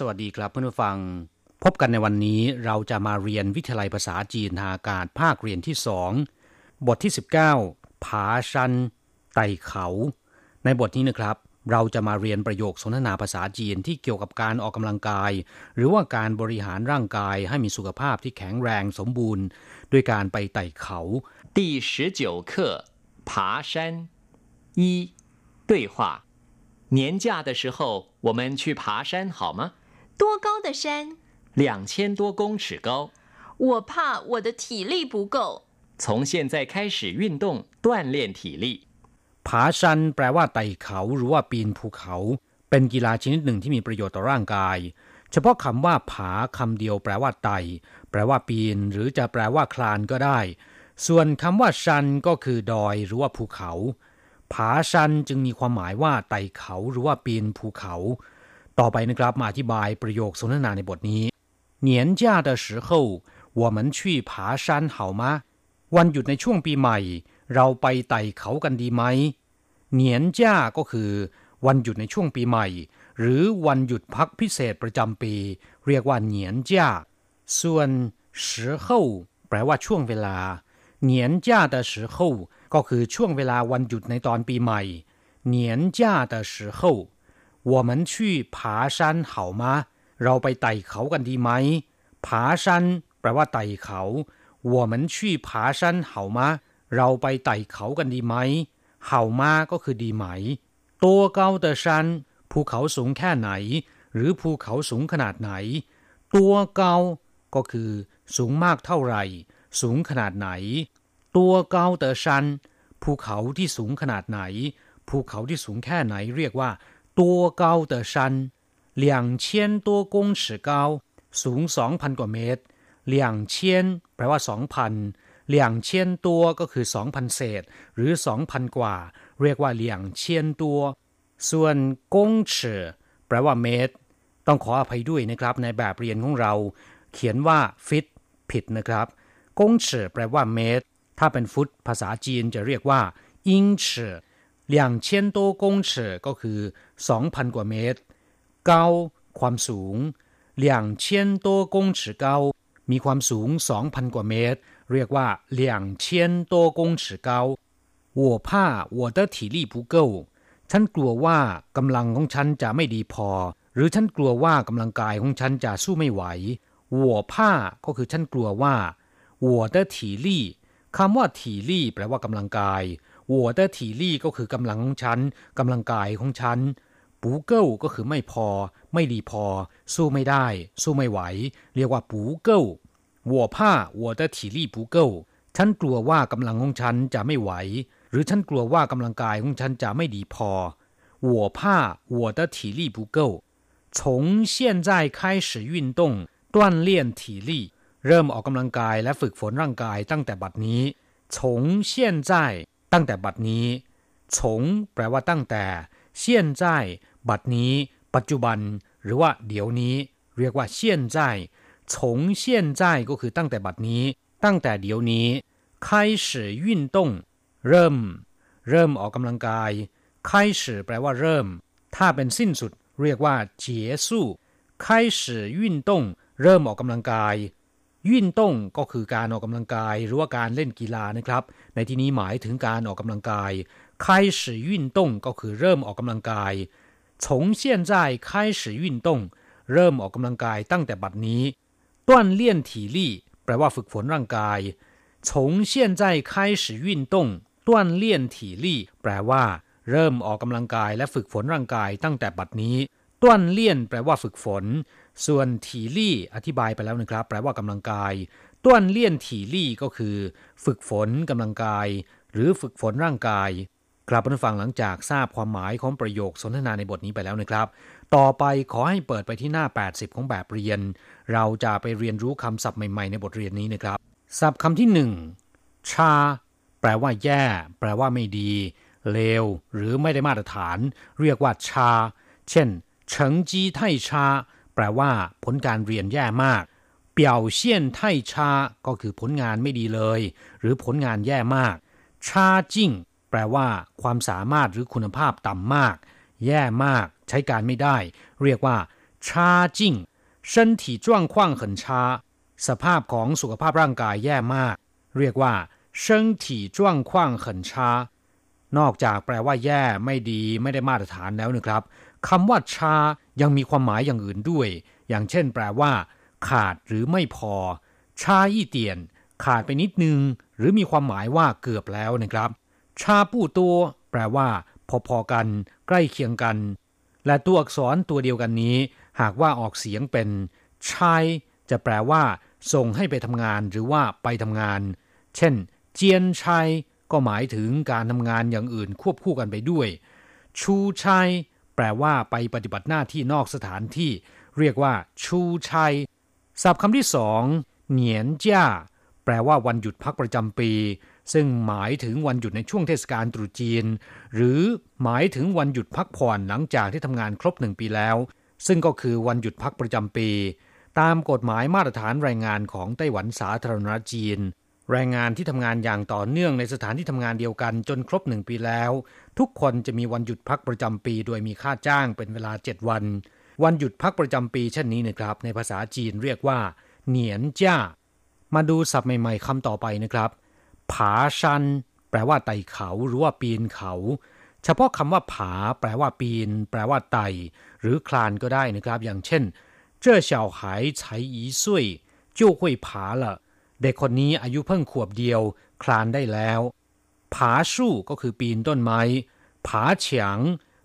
สวัสดีครับเพื่อนผู้ฟัง พบกันในวันนี้เราจะมาเรียนวิทยาลัยภาษาจีนทางอากาศภาคเรียนที่สองบทที่ 19 ผาชัน ไต่เขา ในบทนี้นะครับ เราจะมาเรียนประโยคสนทนาภาษาจีนที่เกี่ยวกับการออกกำลังกาย หรือว่าการบริหารร่างกายให้มีสุขภาพที่แข็งแรงสมบูรณ์ ด้วยการไปไต่เขา 第十九课爬山一对话年假的时候我们去爬山好吗 多高的山？两千多公尺高我怕我的体力不够。从现在开始运动锻炼体力 ผาชัน แปลว่าไต่เขาหรือว่าปีนภูเขา เป็นกีฬาชนิดหนึ่งที่มีประโยชน์ต่อร่างกาย เฉพาะคำว่าผาคำเดียวแปลว่าไต่ แปลว่าปีน หรือจะแปลว่าคลานก็ได้ ส่วนคำว่าชันก็คือดอยหรือว่าภูเขา ผาชันจึงมีความหมายว่าไต่เขาหรือว่าปีนภูเขา ต่อไปนะครับมาอธิบายประโยคสนทนาในบทนี้年假的时候我们去爬山好吗วันหยุดในช่วงปีใหม่ เราไปไต่เขากันดีไหม เหนียนจ้าก็คือ วันหยุดในช่วงปีใหม่ หรือวันหยุดพักพิเศษประจำปี เรียกว่าเหนียนจ้า ส่วน时候แปลว่าช่วงเวลา เหนียนจ้า的时候ก็คือช่วงเวลาวันหยุดในตอนปีใหม่ เหนียนจ้า的时候 我们去爬山好吗เราไปไต่เขากันดีไหม ผาชัน แปลว่าไต่เขา我们去爬山好吗เราไปไต่เขากันดีไหมเห่ามาก็คือดีไหมตัวเกาเตอชันภูเขาสูงแค่ไหน หรือภูเขาสูงขนาดไหน ตัวเกาก็คือ สูงมากเท่าไหร่ สูงขนาดไหน ตัวเกาเตอชันภูเขาที่สูงขนาดไหน ภูเขาที่สูงแค่ไหนเรียกว่า ตัวเกาเตอชัน两千多公尺高สูงสองพันกว่าเมตร两千แปลว่าสองพันเหลี่ยงเชียนตัวก็คือสองพันเศษ หรือสองพันกว่า เรียกว่าเหลี่ยงเชียนตัว ส่วนกงเฉอแปลว่าเมตร ต้องขออภัยด้วยนะครับ ในแบบเรียนของเรา เขียนว่าฟิตผิดนะครับกงเฉอแปลว่าเมตร ถ้าเป็นฟุตภาษาจีนจะเรียกว่าอิงเฉอเหลี่ยงเชียนตัวกงเฉอก็คือ สองพันกว่าเมตร เกาความสูงเหลี่ยงเชียนตัวกงเฉอเกามีความสูง 2,000 กว่าเมตร เรียกว่า两千多公尺高我怕我的体力不够ฉันกลัวว่ากำลังของฉันจะไม่ดีพอ หรือฉันกลัวว่ากำลังกายของฉันจะสู้ไม่ไหว我怕ก็คือฉันกลัวว่า我的体力คำว่า体力แปลว่ากำลังกาย我的体力ก็คือกำลังของฉันกำลังกายของฉัน ปูเกิลก็คือไม่พอ ไม่ดีพอ สู้ไม่ได้ สู้ไม่ไหว เรียกว่าปูเกิล我怕我的体力不够ฉันกลัวว่ากำลังของฉันจะไม่ไหว หรือฉันกลัวว่ากำลังกายของฉันจะไม่ดีพอ我怕我的体力不够从现在开始运动锻炼体力เริ่มออกกำลังกายและฝึกฝนร่างกายตั้งแต่บัดนี้从现在ตั้งแต่บัดนี้从แปลว่าตั้งแต่现在 บัดนี้ ปัจจุบัน หรือว่าเดี๋ยวนี้ เรียกว่า现在从现在ก็คือตั้งแต่บัดนี้ ตั้งแต่เดี๋ยวนี้开始运动เริ่ม เริ่มออกกำลังกาย开始แปลว่าเริ่ม ถ้าเป็นสิ้นสุด เรียกว่า结束开始运动เริ่มออกกำลังกายวิ่นต้งก็คือการออกกำลังกาย หรือว่าการเล่นกีฬานะครับ ในที่นี้หมายถึงการออกกำลังกาย开始运动ก็คือเริ่มออกกำลังกาย 从现在开始运动เริ่มออกกำลังกายตั้งแต่บัดนี้锻炼体力แปลว่าฝึกฝนร่างกาย从现在开始运动锻炼体力แปลว่า เริ่มออกกำลังกายและฝึกฝนร่างกายตั้งแต่บัดนี้ต้วนเลี่ยนแปลว่าฝึกฝน ส่วนถีลี่อธิบายไปแล้วนะครับ แปลว่ากำลังกายต้วนเลี่ยนถีลี่ก็คือ ฝึกฝนกำลังกาย หรือฝึกฝนร่างกาย ครับเพื่อนฟังหลังจากทราบความหมายของประโยคสนทนาในบทนี้ไปแล้วนะครับ ต่อไปขอให้เปิดไปที่หน้า 80 ของแบบเรียน เราจะไปเรียนรู้คำศัพท์ใหม่ๆ ในบทเรียนนี้นะครับ ศัพท์คำที่หนึ่งชา แปลว่าแย่ แปลว่าไม่ดี เลว หรือไม่ได้มาตรฐาน เรียกว่าชา เช่นเฉิงจีไทชา แปลว่า ผลการเรียนแย่มาก เปี่ยวเซียนไทชา ก็คือผลงานไม่ดีเลย หรือผลงานแย่มาก ชาจิ้ง แปลว่า ความสามารถหรือคุณภาพต่ำมาก แย่มาก ใช้การไม่ได้ เรียกว่า ชาจิ้ง身体状况很差สภาพของสุขภาพร่างกายแย่มาก เรียกว่า身体状况很差นอกจากแปลว่าแย่ไม่ดีไม่ได้มาตรฐานแล้วนะครับคำว่าชา ยังมีความหมายอย่างอื่นด้วย อย่างเช่น แปลว่า ขาดหรือไม่พอ ชายี่เตียน ขาดไปนิดนึง หรือมีความหมายว่าเกือบแล้วนะครับ ชาปู้ตัวแปลว่า พอๆกัน ใกล้เคียงกัน และตัวอักษรตัวเดียวกันนี้ หากว่าออกเสียงเป็นชายจะแปลว่า ส่งให้ไปทำงานหรือว่าไปทำงาน เช่น เจียนชัยก็หมายถึงการทำงานอย่างอื่นควบคู่กันไปด้วย ชูชัยแปลว่าไปปฏิบัติหน้าที่นอกสถานที่ เรียกว่า ชูชัยศัพท์คำที่สองเหนียนจ้าแปลว่าวันหยุดพักประจำปี ซึ่งหมายถึงวันหยุดในช่วงเทศกาลตรุษจีน หรือหมายถึงวันหยุดพักผ่อนหลังจากที่ทำงานครบหนึ่งปีแล้ว ซึ่งก็คือวันหยุดพักประจำปี ตามกฎหมายมาตรฐานแรงงานของไต้หวันสาธารณรัฐจีน แรงงานที่ทำงานอย่างต่อเนื่องในสถานที่ทำงานเดียวกันจนครบหนึ่งปีแล้ว ทุกคนจะมีวันหยุดพักประจำปี โดยมีค่าจ้างเป็นเวลา 7 วัน วันหยุดพักประจำปีเช่นนี้นะครับ ในภาษาจีนเรียกว่า เหนียนจ้า มาดูศัพท์ใหม่ ๆคำต่อไปนะครับ ผาชัน แปลว่าไต่เขาหรือว่าปีนเขา เฉพาะคำว่าผา แปลว่าปีน แปลว่าไต่ หรือคลานก็ได้นะครับ อย่างเช่น这小孩才一岁就会爬了เด็กคนนี้อายุเพิ่งขวบเดียว คลานได้แล้ว ผาสู้ก็คือปีนต้นไม้ ผาเฉียง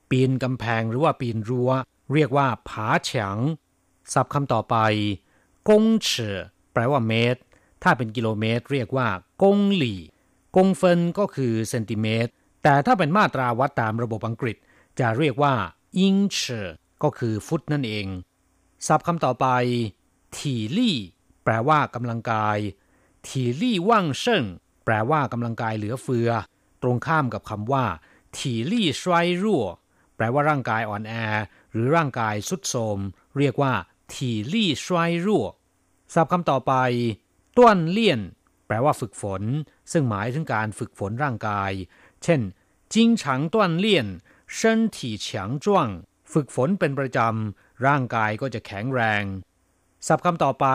ปีนกำแพงหรือว่าปีนรัว้ว เรียกว่า ผาเฉียงศัพท์คำต่อไป กงเฉอแปลว่าเมตร ถ้าเป็นกิโลเมตร เรียกว่ากงหลี่ กงเฟินก็คือเซนติเมตร แต่ถ้าเป็นมาตราวัดตามระบบอังกฤษ จะเรียกว่าอิงเฉอก็คือฟุตนั่นเอง ศัพท์คำต่อไป ถี่ลี่ แปลว่ากำลังกาย ถี่ลี่ว่างเชิงแปลว่ากำลังกายเหลือเฟือ ตรงข้ามกับคำว่า ถี่ลี่ชวยรั่ว แปลว่าร่างกายอ่อนแอ หรือร่างกายสุดโทมเรียกว่าถี่ลี่ชวยรั่วศัพท์คำต่อไป ต้วนเลี่ยน แปลว่าฝึกฝน ซึ่งหมายถึงการฝึกฝนร่างกาย เช่น经常锻炼身体强壮ฝึกฝนเป็นประจำ ร่างกายก็จะแข็งแรง ศัพท์คำต่อไป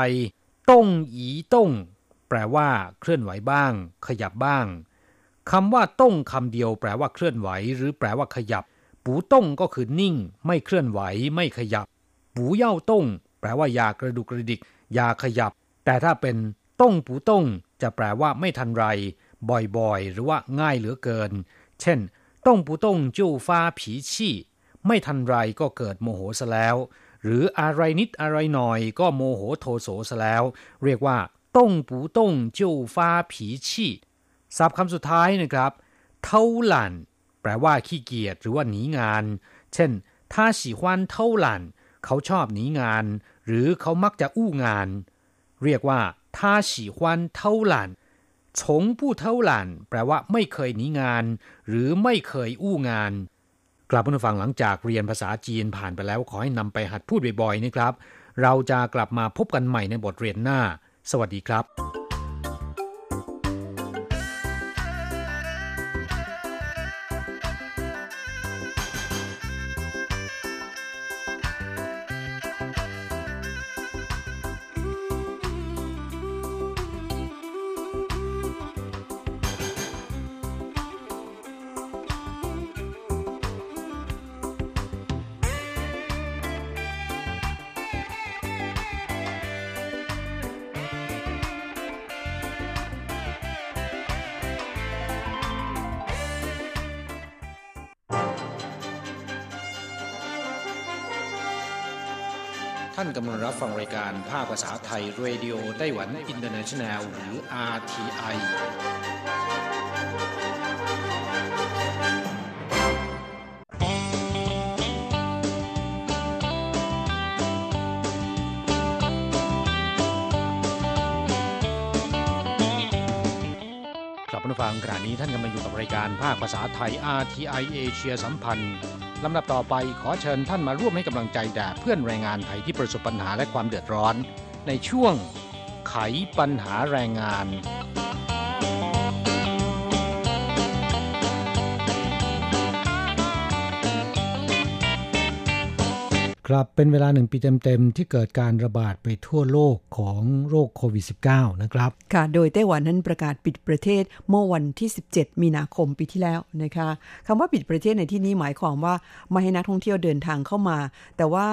ต้งอีต้ง แปลว่า เคลื่อนไหวบ้าง ขยับบ้าง คำว่าต้งคำเดียวแปลว่าเคลื่อนไหว หรือแปลว่าขยับ ปูต้งก็คือนิ่ง ไม่เคลื่อนไหว ไม่ขยับ ปูเย่าต้ง แปลว่าอย่ากระดุกกระดิก อย่าขยับ แต่ถ้าเป็น ต้งปูต้งจะแปลว่าไม่ทันไร บ่อยๆ หรือว่าง่ายเหลือเกิน เช่น ต้งปูต้งจู้ฟ้าผีชี่ไม่ทันไรก็เกิดโมโหซะแล้ว หรืออะไรนิดอะไรหน่อยก็โมโหโทโสซะแล้ว เรียกว่า ต้งปูต้งจู้ฟ้าผีชี่ศัพท์คำสุดท้ายนะครับเท่าหลันแปลว่าขี้เกียจหรือว่าหนีงาน เช่นถ้าสีควันเท่าหลันเขาชอบหนีงาน หรือเขามักจะอู้งาน เรียกว่า 他喜欢偷懒从不偷懒แปลว่าไม่เคยหนีงาน หรือไม่เคยอู้งาน กลับมาฟังหลังจากเรียนภาษาจีนผ่านไปแล้วขอให้นำไปหัดพูดบ่อยๆนะครับ เราจะกลับมาพบกันใหม่ในบทเรียนหน้า สวัสดีครับ ภาคภาษาไทย Radio Taiwan International หรือ RTI ครับผู้ฟังขณะนี้ท่านกำลังอยู่กับรายการภาคภาษาไทย RTI เอเชีย สัมพันธ์ ลำดับต่อไปขอเชิญท่านมาร่วมให้กำลังใจแด่เพื่อนแรงงานไทยที่ประสบปัญหาและความเดือดร้อน ในช่วงไขปัญหาแรงงาน ครับเป็นเวลาหนึ่งปีเต็มๆ ที่เกิดการระบาดไปทั่วโลกของโรคโควิด -19 นะครับ ค่ะ โดยไต้หวันนั้นประกาศปิดประเทศเมื่อวันที่ 17 มีนาคมปีที่แล้วนะคะคำว่าปิดประเทศในที่นี้หมายความว่าไม่ให้นักท่องเที่ยวเดินทางเข้ามา แต่ว่า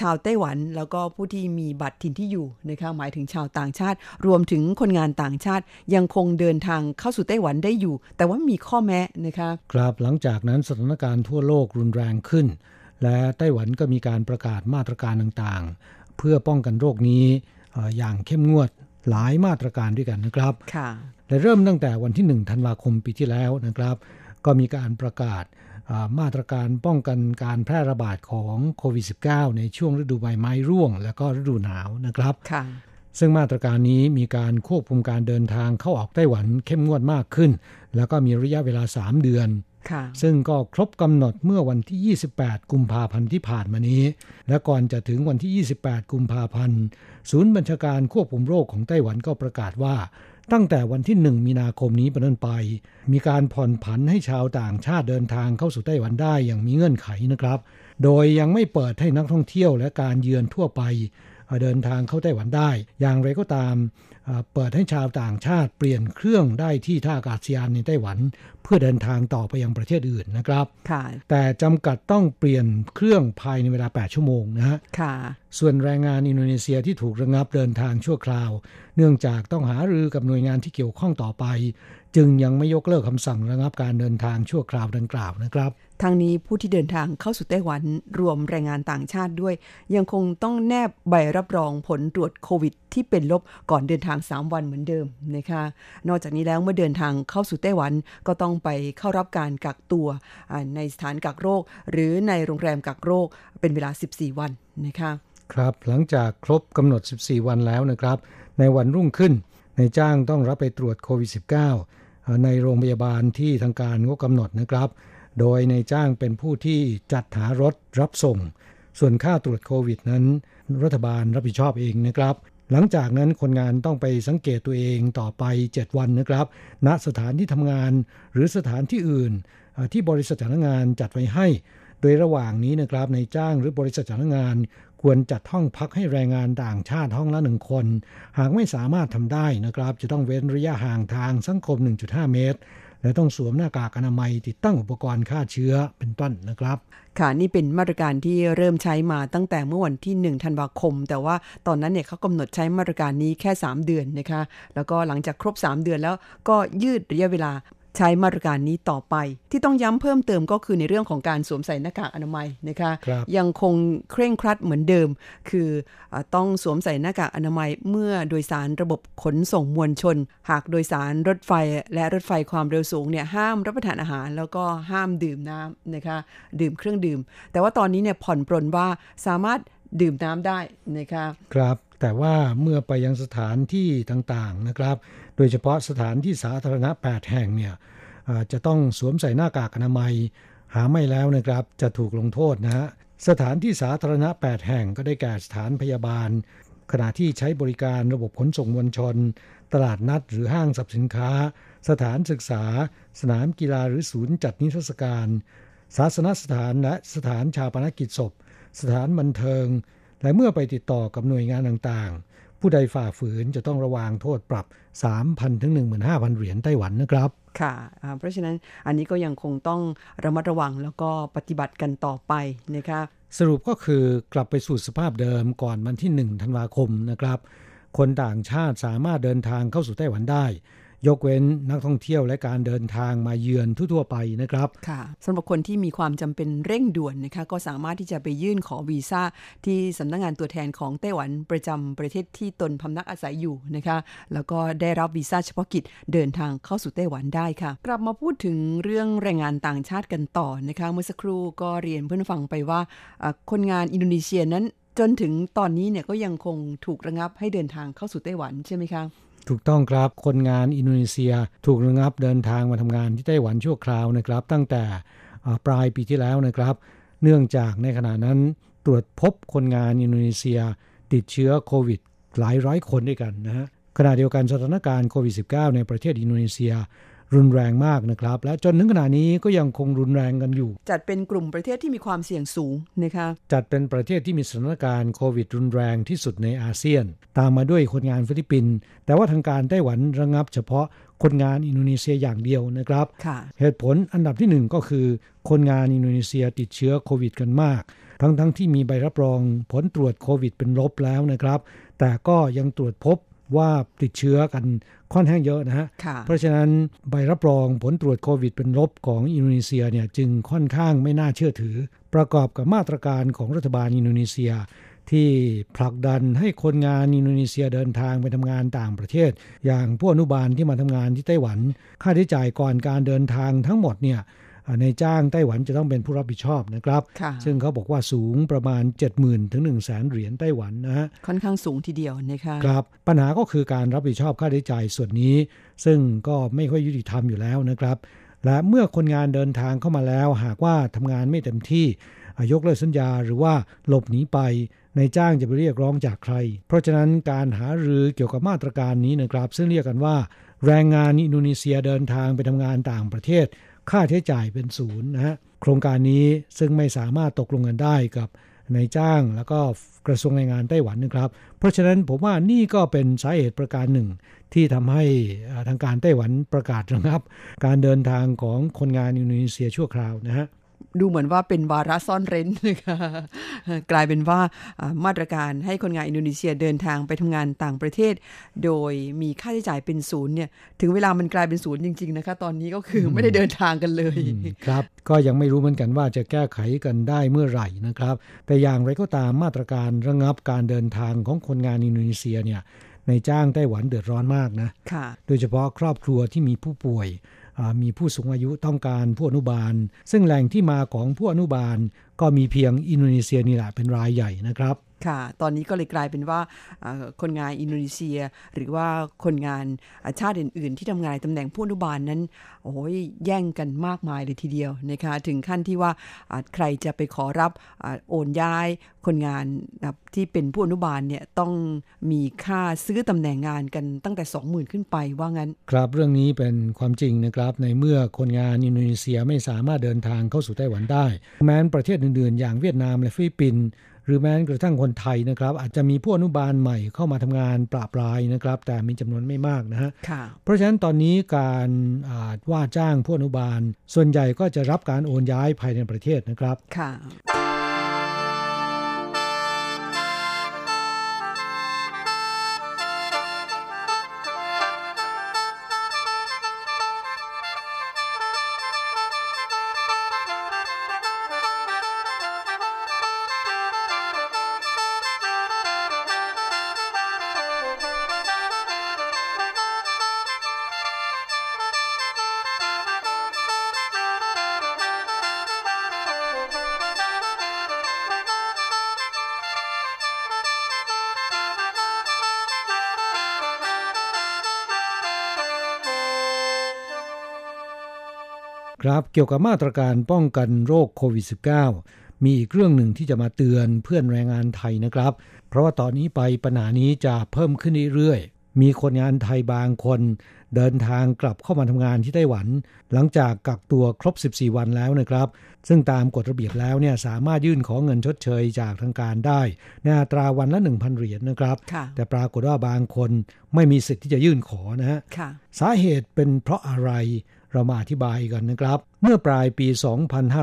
ชาวไต้หวันแล้วก็ผู้ที่มีบัตรถิ่นที่อยู่นะคะหมายถึงชาวต่างชาติ รวมถึงคนงานต่างชาติยังคงเดินทางเข้าสู่ไต้หวันได้อยู่ แต่ว่ามีข้อแม้นะคะ ครับหลังจากนั้นสถานการณ์ทั่วโลกรุนแรงขึ้น และไต้หวันก็มีการประกาศมาตรการต่างๆ เพื่อป้องกันโรคนี้เอ่ออย่างเข้มงวดหลายมาตรการด้วยกันนะครับค่ะและเริ่มตั้งแต่วันที่ 1 ธันวาคมปีที่แล้วนะครับ ก็มีการประกาศอ่ามาตรการป้องกันการแพร่ระบาดของโควิด -19 ในช่วงฤดูใบไม้ร่วง และก็ฤดูหนาวนะครับค่ะซึ่งมาตรการนี้มีการควบคุมการเดินทางเข้าออกไต้หวันเข้มงวดมากขึ้น แล้วก็มีระยะเวลา 3 เดือนค่ะ ซึ่งก็ครบกำหนดเมื่อวันที่ 28 กุมภาพันธ์ที่ผ่านมานี้ และก่อนจะถึงวันที่ 28 กุมภาพันธ์ศูนย์บัญชาการควบคุมโรคของไต้หวันก็ประกาศว่า ตั้งแต่วันที่ 1 มีนาคมนี้เป็นต้นไป มีการผ่อนผันให้ชาวต่างชาติเดินทางเข้าสู่ไต้หวันได้อย่างมีเงื่อนไขนะครับ โดยยังไม่เปิดให้นักท่องเที่ยวและการเยือนทั่วไปเดินทางเข้าไต้หวันได้ อย่างไรก็ตาม เอ่อเปิดให้ชาวต่างชาติเปลี่ยนเครื่องได้ที่ท่าอากาศยานในไต้หวัน เพื่อเดินทางต่อไปยังประเทศอื่นนะครับค่ะแต่จำกัดต้องเปลี่ยนเครื่องภายในเวลา 8 ชั่วโมงนะฮะค่ะส่วนแรงงานอินโดนีเซียที่ถูกระงับเดินทางชั่วคราว เนื่องจากต้องหารือกับหน่วยงานที่เกี่ยวข้องต่อไป จึงยังไม่ยกเลิกคำสั่งระงับการเดินทางชั่วคราวดังกล่าวนะครับ ทางนี้ผู้ที่เดินทางเข้าสู่ไต้หวันรวมแรงงานต่างชาติด้วย ยังคงต้องแนบใบรับรองผลตรวจโควิด ที่เป็นลบก่อนเดินทาง 3 วันเหมือนเดิมนะคะนอกจากนี้แล้วเมื่อเดินทางเข้าสู่ไต้หวันก็ต้องไปเข้ารับการกักตัวในสถานกักโรค หรือในโรงแรมกักโรคเป็นเวลา 14 วันนะคะครับหลังจากครบกำหนด 14 วันแล้วนะครับ ในวันรุ่งขึ้นนายจ้างต้องรับไปตรวจโควิด -19 เอ่อในโรงพยาบาลที่ทางการก็กำหนดนะครับ โดยในจ้างเป็นผู้ที่จัดหารถรับส่ง ส่วนค่าตรวจโควิดนั้น รัฐบาลรับผิดชอบเองนะครับ หลังจากนั้นคนงานต้องไปสังเกตตัวเองต่อไป 7 วันนะครับ ณสถานที่ทำงานหรือสถานที่อื่น ที่บริษัทจ้างงานจัดไว้ให้ โดยระหว่างนี้นะครับในจ้างหรือบริษัทจ้างงานควรจัดห้องพักให้แรงงานต่างชาติห้องละหนึ่งคน หากไม่สามารถทำได้นะครับ จะต้องเว้นระยะห่างทางสังคม 1.5 เมตร และต้องสวมหน้ากากอนามัยติดตั้งอุปกรณ์ฆ่าเชื้อเป็นต้นนะครับ ค่ะนี่เป็นมาตรการที่เริ่มใช้มาตั้งแต่เมื่อวันที่ 1 ธันวาคม แต่ว่าตอนนั้นเนี่ยเขากำหนดใช้มาตรการนี้แค่ 3 เดือนนะคะ แล้วก็หลังจากครบ 3 เดือนแล้วก็ยืดระยะเวลา ใช้มาตรการนี้ต่อไป ที่ต้องย้ำเพิ่มเติมก็คือในเรื่องของการสวมใส่หน้ากากอนามัยนะคะครับยังคงเคร่งครัดเหมือนเดิม คืออาต้องสวมใส่หน้ากากอนามัยเมื่อโดยสารระบบขนส่งมวลชน หากโดยสารรถไฟและรถไฟความเร็วสูงเนี่ยห้ามรับประทานอาหาร แล้วก็ห้ามดื่มน้ำนะคะดื่มเครื่องดื่ม แต่ว่าตอนนี้เนี่ยผ่อนปรนว่าสามารถดื่มน้ำได้นะคะครับแต่ว่าเมื่อไปยังสถานที่ต่างๆนะครับ โดยเฉพาะสถานที่สาธารณะ 8 แห่งเนี่ยจะต้องสวมใส่หน้ากากอนามัย หาไม่แล้วนะครับ จะถูกลงโทษนะฮะสถานที่สาธารณะ 8 แห่งก็ได้แก่สถานพยาบาล ขณะที่ใช้บริการระบบขนส่งมวลชน ตลาดนัดหรือห้างสรรพสินค้า สถานศึกษา สนามกีฬาหรือศูนย์จัดนิทรรศการ ศาสนสถานและสถานชาปนกิจศพ สถานบันเทิง และเมื่อไปติดต่อกับหน่วยงานต่างๆ ผู้ใดฝ่าฝืนจะต้องระวางโทษปรับ 3,000 ถึง 15,000 เหรียญไต้หวันนะครับ ค่ะอ่าเพราะฉะนั้นอันนี้ก็ยังคงต้องระมัดระวังแล้วก็ปฏิบัติกันต่อไปนะคะสรุปก็คือกลับไปสู่สภาพเดิมก่อนวันที่ 1 ธันวาคมนะครับ คนต่างชาติสามารถเดินทางเข้าสู่ไต้หวันได้ ยกเว้นนักท่องเที่ยวและการเดินทางมาเยือนทั่วๆไปนะครับค่ะสำหรับคนที่มีความจำเป็นเร่งด่วนนะคะก็สามารถที่จะไปยื่นขอวีซ่าที่สำนักงงานตัวแทนของไต้หวันประจำประเทศที่ตนพำนักอาศัยอยู่นะคะแล้วก็ได้รับวีซ่าเฉพาะกิจเดินทางเข้าสู่ไต้หวันได้ค่ะ กลับมาพูดถึงเรื่องแรงงานต่างชาติกันต่อนะคะเมื่อสักครู่ก็เรียนเพื่อนฟังไปว่าคนงานอินโดนีเซียนั้นจนถึงตอนนี้เนี่ยก็ยังคงถูกระงับให้เดินทางเข้าสู่ไต้หวันใช่ไหมคะ ถูกต้องครับคนงานอินโดนีเซียถูกระงับเดินทางมาทำงานที่ไต้หวันชั่วคราวนะครับ ตั้งแต่ปลายปีที่แล้วนะครับ เนื่องจากในขณะนั้นตรวจพบคนงานอินโดนีเซียติดเชื้อโควิดหลายร้อยคนด้วยกันนะฮะขณะเดียวกันสถานการณ์โควิด -19 ในประเทศอินโดนีเซีย รุนแรงมากนะครับ และจนถึงขณะนี้ก็ยังคงรุนแรงกันอยู่ จัดเป็นกลุ่มประเทศที่มีความเสี่ยงสูงนะคะจัดเป็นประเทศที่มีสถานการณ์โควิดรุนแรงที่สุดในอาเซียน ตามมาด้วยคนงานฟิลิปปินส์แต่ว่าทางการไต้หวันระงับเฉพาะคนงานอินโดนีเซียอย่างเดียวนะครับเหตุผลอันดับที่หนึ่งก็คือ คนงานอินโดนีเซียติดเชื้อโควิดกันมาก ทั้งทั้งที่มีใบรับรองผลตรวจโควิดเป็นลบแล้วนะครับ แต่ก็ยังตรวจพบ ว่าติดเชื้อกันค่อนข้างเยอะนะฮะ เพราะฉะนั้นใบรับรองผลตรวจโควิดเป็นลบของอินโดนีเซียเนี่ยจึงค่อนข้างไม่น่าเชื่อถือ ประกอบกับมาตรการของรัฐบาลอินโดนีเซีย ที่ผลักดันให้คนงานอินโดนีเซียเดินทางไปทำงานต่างประเทศ อย่างผู้อนุบาลที่มาทำงานที่ไต้หวัน ค่าใช้จ่ายก่อนการเดินทางทั้งหมดเนี่ย ในจ้างไต้หวันจะต้องเป็นผู้รับผิดชอบนะครับ ซึ่งเขาบอกว่าสูงประมาณ 70,000 ถึง 1 0 0 0 0แสนเหรียญไต้หวันนะฮะค่อนข้างสูงทีเดียวนะคะครับปัญหาก็คือการรับผิดชอบค่าใช้จ่ายส่วนนี้ ซึ่งก็ไม่ค่อยยุติธรรมอยู่แล้วนะครับ และเมื่อคนงานเดินทางเข้ามาแล้ว หากว่าทำงานไม่เต็มที่ยกเลิกสัญญาหรือว่าหลบหนีไปในจ้างจะไปเรียกร้องจากใคร เพราะฉะนั้นการหารือเกี่ยวกับมาตรการนี้นะครับ ซึ่งเรียกกันว่า แรงงานอินโดนีเซียเดินทางไปทำงานต่างประเทศ ค่าใช้จ่ายเป็นศูนย์นะฮะโครงการนี้ซึ่งไม่สามารถตกลงกันได้กับนายจ้างแล้วก็กระทรวงแรงงานไต้หวันนะครับ เพราะฉะนั้นผมว่านี่ก็เป็นสาเหตุประการหนึ่ง ที่ทำให้ทางการไต้หวันประกาศระงับ การเดินทางของคนงานอินโดนีเซียชั่วคราวนะฮะ ดูเหมือนว่าเป็นวาระซ่อนเร้นนะคะกลายเป็นว่ามาตรการให้คนงานอินโดนีเซียเดินทางไปทำงานต่างประเทศ โดยมีค่าใช้จ่ายเป็นศูนย์เนี่ยถึงเวลามันกลายเป็นศูนย์จริง ๆนะคะ ตอนนี้ก็คือไม่ได้เดินทางกันเลย ครับ ก็ยังไม่รู้เหมือนกันว่าจะแก้ไขกันได้เมื่อไหร่นะครับ แต่อย่างไรก็ตามมาตรการระงับการเดินทางของคนงานอินโดนีเซียเนี่ยในจ้างไต้หวันเดือดร้อนมากนะ โดยเฉพาะครอบครัวที่มีผู้ป่วย มีผู้สูงอายุต้องการผู้อนุบาล ซึ่งแหล่งที่มาของผู้อนุบาล ก็มีเพียงอินโดนีเซียนี่แหละเป็นรายใหญ่นะครับค่ะ ตอนนี้ก็เลยกลายเป็นว่าคนงานอินโดนีเซีย หรือว่าคนงานชาติอื่น ๆ ที่ทำงานตำแหน่งผู้อนุบาลนั้นโอ้ยแย่งกันมากมายเลยทีเดียวนะคะถึงขั้นที่ว่าใครจะไปขอรับโอนย้ายคนงานที่เป็นผู้อนุบาลเนี่ยต้องมีค่าซื้อตำแหน่งงานกันตั้งแต่ 20,000 ขึ้นไปว่างั้น ครับเรื่องนี้เป็นความจริงนะครับในเมื่อคนงานอินโดนีเซียไม่สามารถเดินทางเข้าสู่ไต้หวันได้ แม้นประเทศอื่นๆ อย่างเวียดนามและฟิลิปปินส์หรือแม้กระทั่งคนไทยนะครับ อาจจะมีผู้อนุบาลใหม่เข้ามาทำงานปราปรายนะครับ แต่มีจำนวนไม่มากนะฮะเพราะฉะนั้นตอนนี้การว่าจ้างผู้อนุบาล ส่วนใหญ่ก็จะรับการโอนย้ายภายในประเทศนะครับค่ะ เกี่ยวกับมาตรการป้องกันโรคโควิด -19 มีอีกเรื่องหนึ่งที่จะมาเตือนเพื่อนแรงงานไทยนะครับ เพราะว่าตอนนี้ไปปัญหานี้จะเพิ่มขึ้นเรื่อยๆ มีคนงานไทยบางคน เดินทางกลับเข้ามาทำงานที่ไต้หวัน หลังจากกักตัวครบ 14 วันแล้วนะครับ ซึ่งตามกฎระเบียบแล้วเนี่ยสามารถยื่นขอเงินชดเชยจากทางการได้ในอัตราวันละ 1,000 เหรียญนนะครับ แต่ปรากฏว่าบางคนไม่มีสิทธิ์ที่จะยื่นขอนะฮะสาเหตุเป็นเพราะอะไร เรามาอธิบายกันนะครับ เมื่อปลายปี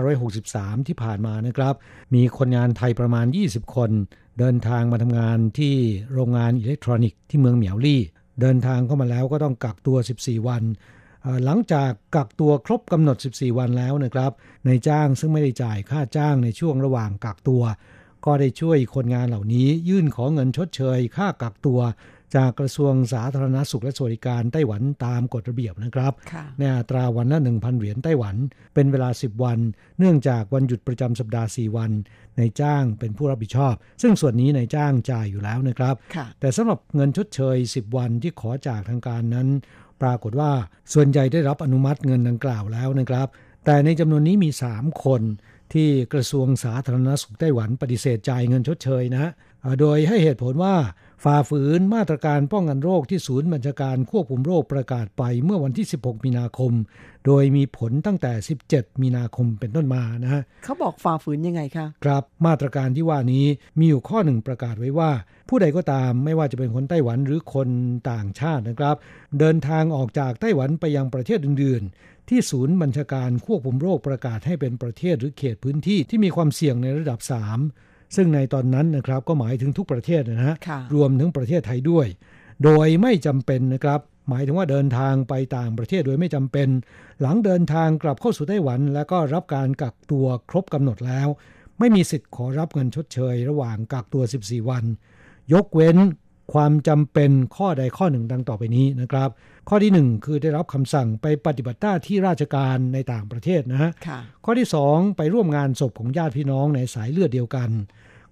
2563 ที่ผ่านมานะครับ มีคนงานไทยประมาณ 20 คน เดินทางมาทำงานที่โรงงานอิเล็กทรอนิกส์ที่เมืองเหมียวลี่ เดินทางเข้ามาแล้วก็ต้องกักตัว 14 วันหลังจากกักตัวครบกำหนด 14 วันแล้วนะครับในจ้างซึ่งไม่ได้จ่ายค่าจ้างในช่วงระหว่างกักตัวกก็ได้ช่วยคนงานเหล่านี้ยื่นขอเงินชดเชย ค่ากักตัว จากกระทรวงสาธารณสุขและสวัสดิการไต้หวันตามกฎระเบียบนะครับค่ะในอัตราวันละ 1,000 เหรียญไต้หวัน เป็นเวลา 10 วัน เนื่องจากวันหยุดประจำสัปดาห์ 4 วันนายจ้างเป็นผู้รับผิดชอบ ซึ่งส่วนนี้นายจ้างจ่ายอยู่แล้วนะครับค่ะแต่สำหรับเงินชดเชย 10 วันที่ขอจากทางการนั้น ปรากฏว่าส่วนใหญ่ได้รับอนุมัติเงินดังกล่าวแล้วนะครับ แต่ในจำนวนนี้มี 3 คนที่กระทรวงสาธารณสุขไต้หวันปฏิเสธจ่ายเงินชดเชยนะฮะเอ่อโดยให้เหตุผลว่า ฝ่าฝืนมาตรการป้องกันโรคที่ศูนย์บัญชาการควบคุมโรคประกาศไปเมื่อวันที่ 16 มีนาคม โดยมีผลตั้งแต่ 17 มีนาคมเป็นต้นมานะฮะเขาบอกฝ่าฝืนยังไงคะครับมาตรการที่ว่านี้มีอยู่ข้อหนึ่งประกาศไว้ว่า ผู้ใดก็ตามไม่ว่าจะเป็นคนไต้หวันหรือคนต่างชาตินะครับ เดินทางออกจากไต้หวันไปยังประเทศอื่นๆ ที่ศูนย์บัญชาการควบคุมโรคประกาศให้เป็นประเทศหรือเขตพื้นที่ที่มีความเสี่ยงในระดับ 3 ซึ่งในตอนนั้นนะครับก็หมายถึงทุกประเทศนะฮะค่ะรวมถึงประเทศไทยด้วย โดยไม่จำเป็นนะครับ หมายถึงว่าเดินทางไปต่างประเทศโดยไม่จำเป็น หลังเดินทางกลับเข้าสู่ไต้หวัน แล้วก็รับการกักตัวครบกำหนดแล้ว ไม่มีสิทธิ์ขอรับเงินชดเชย ระหว่างกักตัว 14 วัน ยกเว้น ความจำเป็นข้อใดข้อหนึ่งดังต่อไปนี้นะครับ ข้อที่หนึ่งคือได้รับคำสั่งไปปฏิบัติหน้าที่ราชการในต่างประเทศนะฮะค่ะข้อที่ 2 ไปร่วมงานศพของญาติพี่น้องในสายเลือดเดียวกัน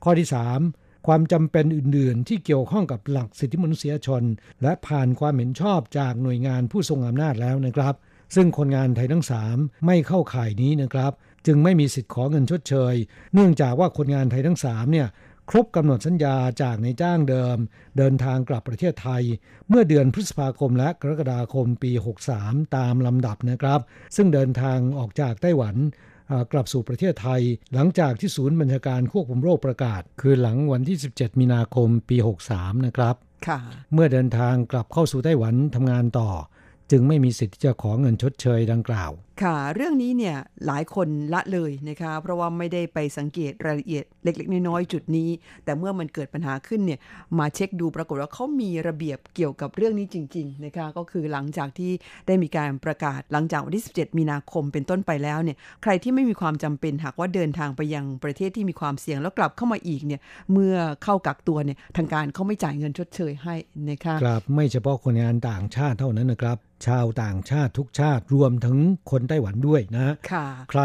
ข้อที่ 3 ความจำเป็นอื่น ๆ ที่เกี่ยวข้องกับหลักสิทธิมนุษยชน และผ่านความเห็นชอบจากหน่วยงานผู้ทรงอำนาจแล้วนะครับ ซึ่งคนงานไทยทั้ง 3 ไม่เข้าข่ายนี้นะครับ จึงไม่มีสิทธิ์ขอเงินชดเชย เนื่องจากว่าคนงานไทยทั้ง3เนี่ย ครบกำหนดสัญญาจากในายจ้างเดิม เดินทางกลับประเทศไทย เมื่อเดือนพฤษภาคมและกรกฎาคมปี 63 ตามลำดับนะครับ ซึ่งเดินทางออกจากไต้หวันอ่ากลับสู่ประเทศไทย หลังจากที่ศูนย์บัญชาการควบคุมโรคประกาศ คือหลังวันที่ 17 มีนาคมปี 63 นะครับค่ะเมื่อเดินทางกลับเข้าสู่ไต้หวันทำงานต่อ จึงไม่มีสิทธิ์ที่จะขอเงินชดเชยดังกล่าว ค่ะ เรื่องนี้เนี่ยหลายคนละเลยนะคะ เพราะว่าไม่ได้ไปสังเกตรายละเอียดเล็ก ๆ น้อยๆจุดนี้ แต่เมื่อมันเกิดปัญหาขึ้นเนี่ยมาเช็คดูปรากฏว่าเขามีระเบียบเกี่ยวกับเรื่องนี้จริง ๆ นะคะ ก็คือหลังจากที่ได้มีการประกาศหลังจากวันที่ 17 มีนาคมเป็นต้นไปแล้วเนี่ยใครที่ไม่มีความจำเป็นหากว่าเดินทางไปยังประเทศที่มีความเสี่ยงแล้วกลับเข้ามาอีกเนี่ยเมื่อเข้ากักตัวเนี่ยทางการเขาไม่จ่ายเงินชดเชยให้นะคะครับไม่เฉพาะคนงานต่างชาติเท่านั้นนะครับ ชาวต่างชาติทุกชาติรวมถึงคนไต้หวันด้วยนะค่ะใคร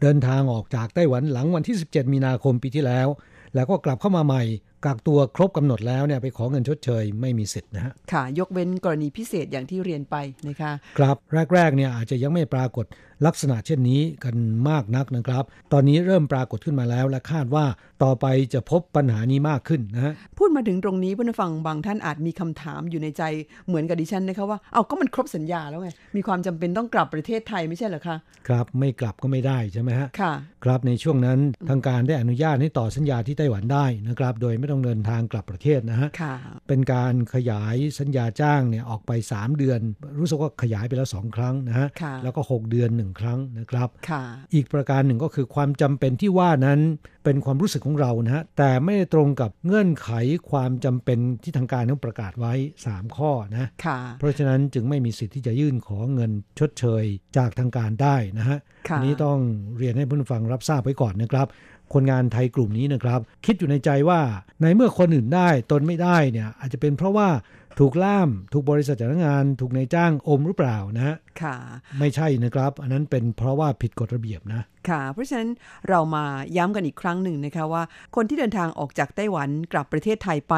เดินทางออกจากไต้หวันหลังวันที่ 17 มีนาคมปีที่แล้ว แล้วก็กลับเข้ามาใหม่ กักตัวครบกำหนดแล้วเนี่ยไปขอเงินชดเชยไม่มีสิทธิ์นะฮะค่ะ ยกเว้นกรณีพิเศษอย่างที่เรียนไปนะคะครับแรกๆเนี่ยอาจจะยังไม่ปรากฏลักษณะเช่นนี้กันมากนักนะครับ ตอนนี้เริ่มปรากฏขึ้นมาแล้ว และคาดว่าต่อไปจะพบปัญหานี้มากขึ้นนะฮะพูดมาถึงตรงนี้ผู้ฟังบางท่านอาจมีคำถามอยู่ในใจเหมือนกับดิฉันนะคะว่าเอาก็มันครบสัญญาแล้วไงมีความจำเป็นต้องกลับประเทศไทยไม่ใช่เหรอคะครับไม่กลับก็ไม่ได้ใช่ไหมฮะค่ะ ครับในช่วงนั้นทางการได้อนุญาตให้ต่อสัญญาที่ไต้หวันได้นะครับ โดยไม่ต้องเดินทางกลับประเทศนะฮะค่ะเป็นการขยายสัญญาจ้างเนี่ยออกไป 3 เดือน รู้สึกว่าขยายไปแล้ว 2 ครั้งนะฮะค่ะแล้วก็ 6 เดือน 1 ครั้งนะครับค่ะอีกประการหนึ่งก็คือความจำเป็นที่ว่านั้นเป็นความรู้สึกของเรานะฮะ แต่ไม่ได้ตรงกับเงื่อนไขความจำเป็นที่ทางการนั้นประกาศไว้ 3 ข้อนะค่ะเพราะฉะนั้นจึงไม่มีสิทธิ์ที่จะยื่นขอเงินชดเชยจากทางการได้นะฮะค่ะอันนี้ต้องเรียนให้ผู้ฟังรับทราบไว้ก่อนนะครับ คนงานไทยกลุ่มนี้นะครับ คิดอยู่ในใจว่าในเมื่อคนอื่นได้ตนไม่ได้เนี่ยอาจจะเป็นเพราะว่า ถูกล่ามถูกบริษัทจ้างงาน ถูกนายจ้างอมหรือเปล่านะฮะค่ะไม่ใช่นะครับ อันนั้นเป็นเพราะว่าผิดกฎระเบียบนะค่ะ เพราะฉะนั้นเรามาย้ำกันอีกครั้งหนึ่งนะคะว่า คนที่เดินทางออกจากไต้หวันกลับประเทศไทยไป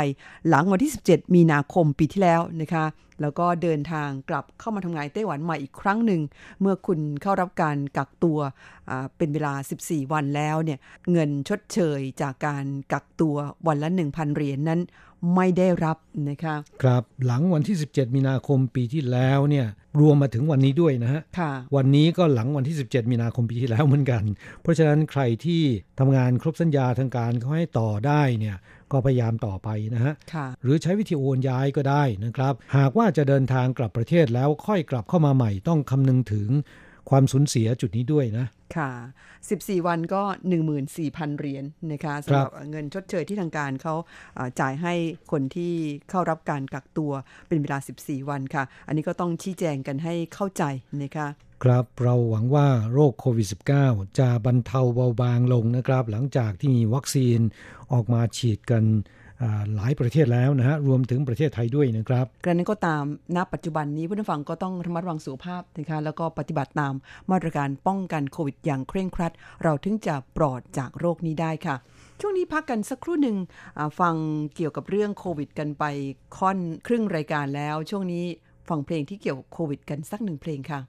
หลังวันที่ 17 มีนาคมปีที่แล้วนะคะ แล้วก็เดินทางกลับเข้ามาทำงานไต้หวันใหม่อีกครั้งหนึ่ง เมื่อคุณเข้ารับการกักตัวอ่าเป็นเวลา 14 วันแล้วเนี่ยเงินชดเชยจากการกักตัววันละ 1,000 เหรียญนั้น ไม่ได้รับนะคะครับหลังวันที่ 17 มีนาคมปีที่แล้วเนี่ยรวมมาถึงวันนี้ด้วยนะฮะค่ะวันนี้ก็หลังวันที่ 17 มีนาคมปีที่แล้วเหมือนกัน เพราะฉะนั้นใครที่ทำงานครบสัญญาทางการเขาให้ต่อได้เนี่ยก็พยายามต่อไปนะฮะค่ะหรือใช้วิธีโอนย้ายก็ได้นะครับ หากว่าจะเดินทางกลับประเทศแล้วค่อยกลับเข้ามาใหม่ต้องคำนึงถึง ความสูญเสียจุดนี้ด้วยนะ ค่ะ 14 วันก็ 14,000 เหรียญนะคะสำหรับเงินชดเชยที่ทางการเขาอ่าจ่ายให้คนที่เข้ารับการกักตัวเป็นเวลา 14 วันค่ะ อันนี้ก็ต้องชี้แจงกันให้เข้าใจนะคะ ครับเราหวังว่าโรคโควิด -19 จะบรรเทาเบาบางลงนะครับ หลังจากที่มีวัคซีนออกมาฉีดกันอ่า หลายประเทศแล้วนะฮะรวมถึงประเทศไทยด้วยนะครับกระนั้นก็ตามณปัจจุบันนี้ผู้นฟังก็ต้องระมัดระวังสุขภาพนะคะแล้วก็ปฏิบัติตามมาตรการป้องกันโควิดอย่างเคร่งครัด เราถึงจะปลอดจากโรคนี้ได้ค่ะ ช่วงนี้พักกันสักครู่หนึ่งอ่าฟังเกี่ยวกับเรื่องโควิด กันไปค่อนครึ่งรายการแล้ว ช่วงนี้ฟังเพลงที่เกี่ยวกับโควิด กันสักหนึ่งเพลงค่ะ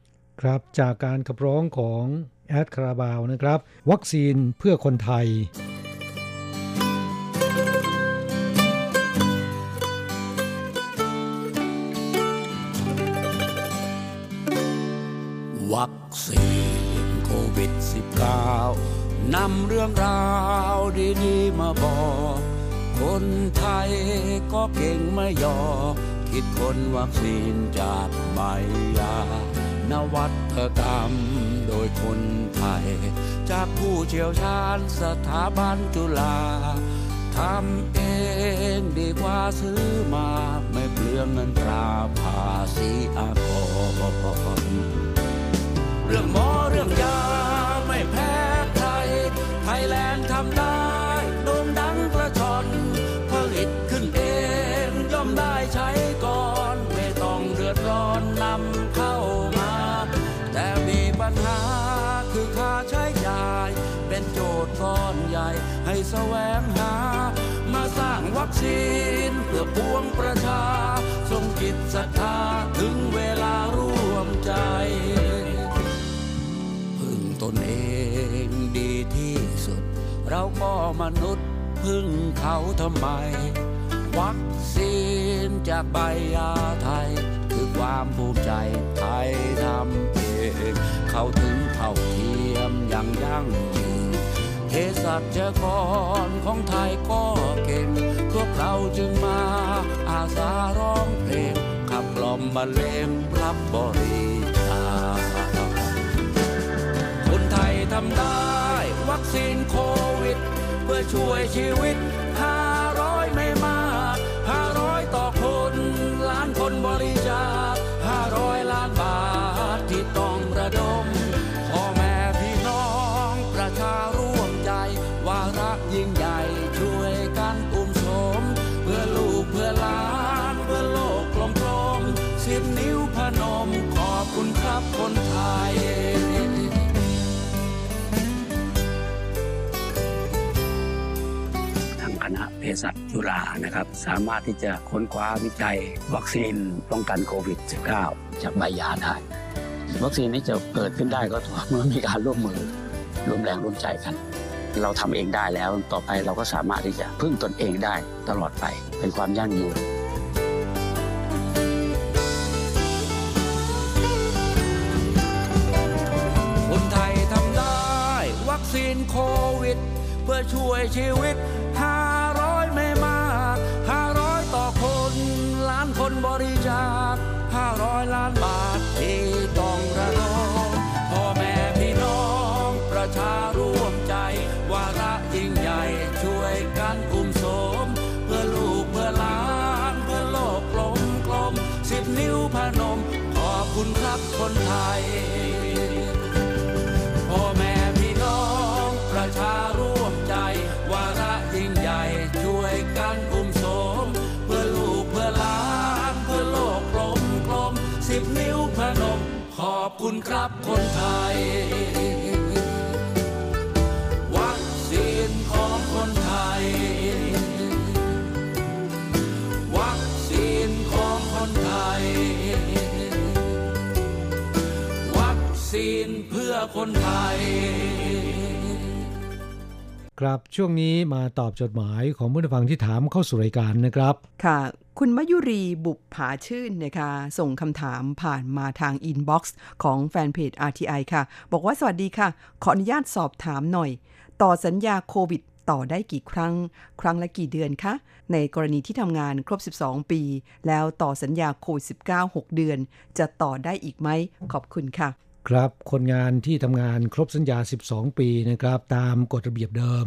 ครับจากการขับร้องของแอดคาราบาวนะครับ วัคซีนเพื่อคนไทย วัคซีนโควิด -19 นำเรื่องราวดีๆมาบอก คนไทยก็เก่งไม่ยอ คิดคนวัคซีนจากใบยานวัตกรรมโดยคนไทย จากผู้เชี่ยวชาญสถาบันจุฬาทำเองดีกว่าซื้อมา ไม่เปลืองเงินตราภาษีอากร เรื่องหมอเรื่องยาไม่แพ้ใคร ไทยแลนด์ทำได้โด่งดังกระชอนผลิตขึ้นเองย่อมได้ใช้ก่อน ไม่ต้องเดือดร้อนนำเข้ามา แต่มีปัญหาคือค่าใช้จ่าย เป็นโจทย์ก้อนใหญ่ ให้แสวงหา มาสร้างวัคซีนเพื่อปวงประชาทรงจิตศรัทธาถึงเวลาร่ นเองดีที่สุด เราก็มนุษย์พึ่งเขาทำไม วัคซีนจากใบยาไทย คือความภูมิใจไทยทำเองเขาถึงเท่าเทียมอย่างยั่งยืนเภสัชกรของไทยก็เก่ง พวกเราจึงมาอาสาร้องเพลงขับกล่อมบรรเลงรับบริ ช่วยชีวิต สัชจุฬานะครับ สามารถที่จะค้นคว้าวิจัย วัคซีนป้องกันโควิด -19 จากใบยาได้วัคซีนนี้จะเกิดขึ้นได้ก็ต่อเมื่อมีการร่วมมือร่วมแรงร่วมใจกัน เราทำเองได้แล้วต่อไปเราก็สามารถที่จะพึ่งตนเองได้ตลอดไปเป็นความยั่งยืนคนไทยทำได้ วัคซีนโควิด เพื่อช่วยชีวิต ไม่มาก500ต่อคน ล้านคนบริจาค500ล้านบาทเอง คุณครับคนไทย วัคซีนของคนไทย วัคซีนของคนไทย วัคซีนเพื่อคนไทย ครับช่วงนี้มาตอบจดหมายของผู้ฟังที่ถามเข้าสู่รายการนะครับ ค่ะ คุณมยุรีบุปผาชื่นนะคะส่งคำถามผ่านมาทางอินบ็อกซ์ของแฟนเพจ RTI ค่ะ บอกว่าสวัสดีค่ะ ขออนุญาตสอบถามหน่อย ต่อสัญญาโควิดต่อได้กี่ครั้ง ครั้งละกี่เดือนคะ ในกรณีที่ทำงานครบ 12 ปี แล้วต่อสัญญาโควิด 19 6 เดือน จะต่อได้อีกไหม ขอบคุณค่ะ ครับคนงานที่ทำงานครบสัญญา 12 ปีนะครับ ตามกฎระเบียบเดิม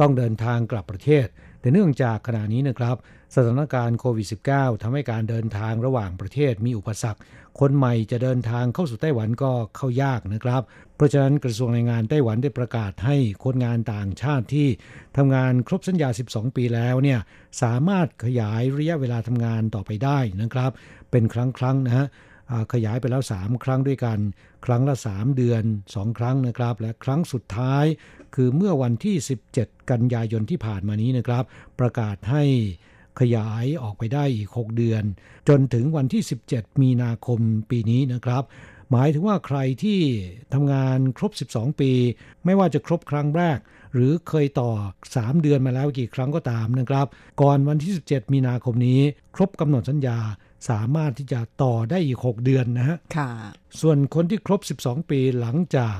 ต้องเดินทางกลับประเทศ แต่เนื่องจากขณะนี้นะครับ สถานการณ์โควิด -19 ทำให้การเดินทางระหว่างประเทศมีอุปสรรค คนใหม่จะเดินทางเข้าสู่ไต้หวันก็เข้ายากนะครับ เพราะฉะนั้นกระทรวงแรงงานไต้หวันได้ประกาศให้คนงานต่างชาติที่ทำงานครบสัญญา 12 ปีแล้วเนี่ยสามารถขยายระยะเวลาทำงานต่อไปได้นะครับ เป็นครั้งครั้งนะฮะขยายไปแล้ว 3 ครั้งด้วยกัน ครั้งละ 3 เดือน 2 ครั้งนะครับ และครั้งสุดท้าย คือเมื่อวันที่ 17 กันยายนที่ผ่านมานี้นะครับ ประกาศให้ ขยายออกไปได้อีก 6 เดือน จนถึงวันที่ 17 มีนาคมปีนี้นะครับ หมายถึงว่าใครที่ทำงานครบ 12 ปี ไม่ว่าจะครบครั้งแรก หรือเคยต่อ 3 เดือนมาแล้วกี่ครั้งก็ตามนะครับ ก่อนวันที่ 17 มีนาคมนี้ ครบกำหนดสัญญาสามารถที่จะต่อได้อีก 6 เดือนนะฮะค่ะส่วนคนที่ครบ 12 ปีหลังจาก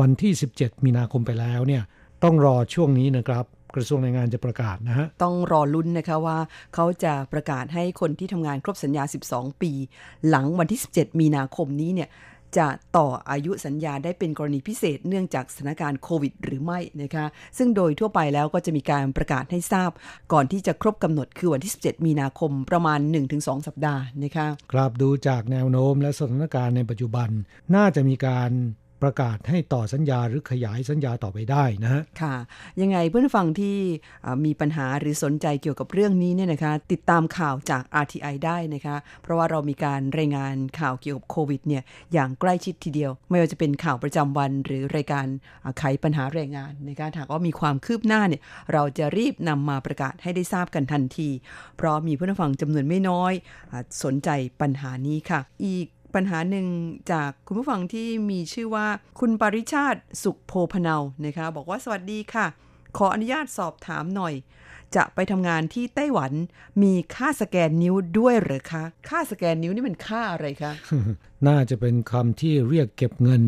วันที่ 17 มีนาคมไปแล้วเนี่ยต้องรอช่วงนี้นะครับ กระทรวงแรงงานจะประกาศนะฮะ ต้องรอลุ้นนะคะว่าเขาจะประกาศให้คนที่ทำงานครบสัญญา 12 ปี หลังวันที่ 17 มีนาคมนี้เนี่ยจะต่ออายุสัญญาได้เป็นกรณีพิเศษเนื่องจากสถานการณ์โควิดหรือไม่นะคะ ซึ่งโดยทั่วไปแล้วก็จะมีการประกาศให้ทราบ ก่อนที่จะครบกำหนดคือวันที่ 17 มีนาคมประมาณ 1-2 สัปดาห์นะคะ ครับดูจากแนวโน้มและสถานการณ์ในปัจจุบันน่าจะมีการ ประกาศให้ต่อสัญญาหรือขยายสัญญาต่อไปได้นะฮะค่ะ ยังไงเพื่อนฟังที่มีปัญหาหรือสนใจเกี่ยวกับเรื่องนี้เนี่ยนะคะ ติดตามข่าวจาก RTI ได้นะคะ เพราะว่าเรามีการรายงานข่าวเกี่ยวกับโควิดเนี่ยอย่างใกล้ชิดทีเดียว ไม่ว่าจะเป็นข่าวประจำวันหรือรายการไขปัญหาแรงงานนะคะหากว่ามีความคืบหน้าเนี่ยเราจะรีบนำมาประกาศให้ได้ทราบกันทันที เพราะมีเพื่อนฟังจำนวนไม่น้อย สนใจปัญหานี้ค่ะ อีก ปัญหาหนึ่งจากคุณผู้ฟังที่มีชื่อว่า คุณปริชาติสุขโพพเนานะคะ บอกว่าสวัสดีค่ะ ขออนุญาตสอบถามหน่อย จะไปทำงานที่ไต้หวันมีค่าสแกนนิ้วด้วยหรือคะ ค่าสแกนนิ้วนี่มันค่าอะไรคะ น่าจะเป็นคำที่เรียกเก็บเงิน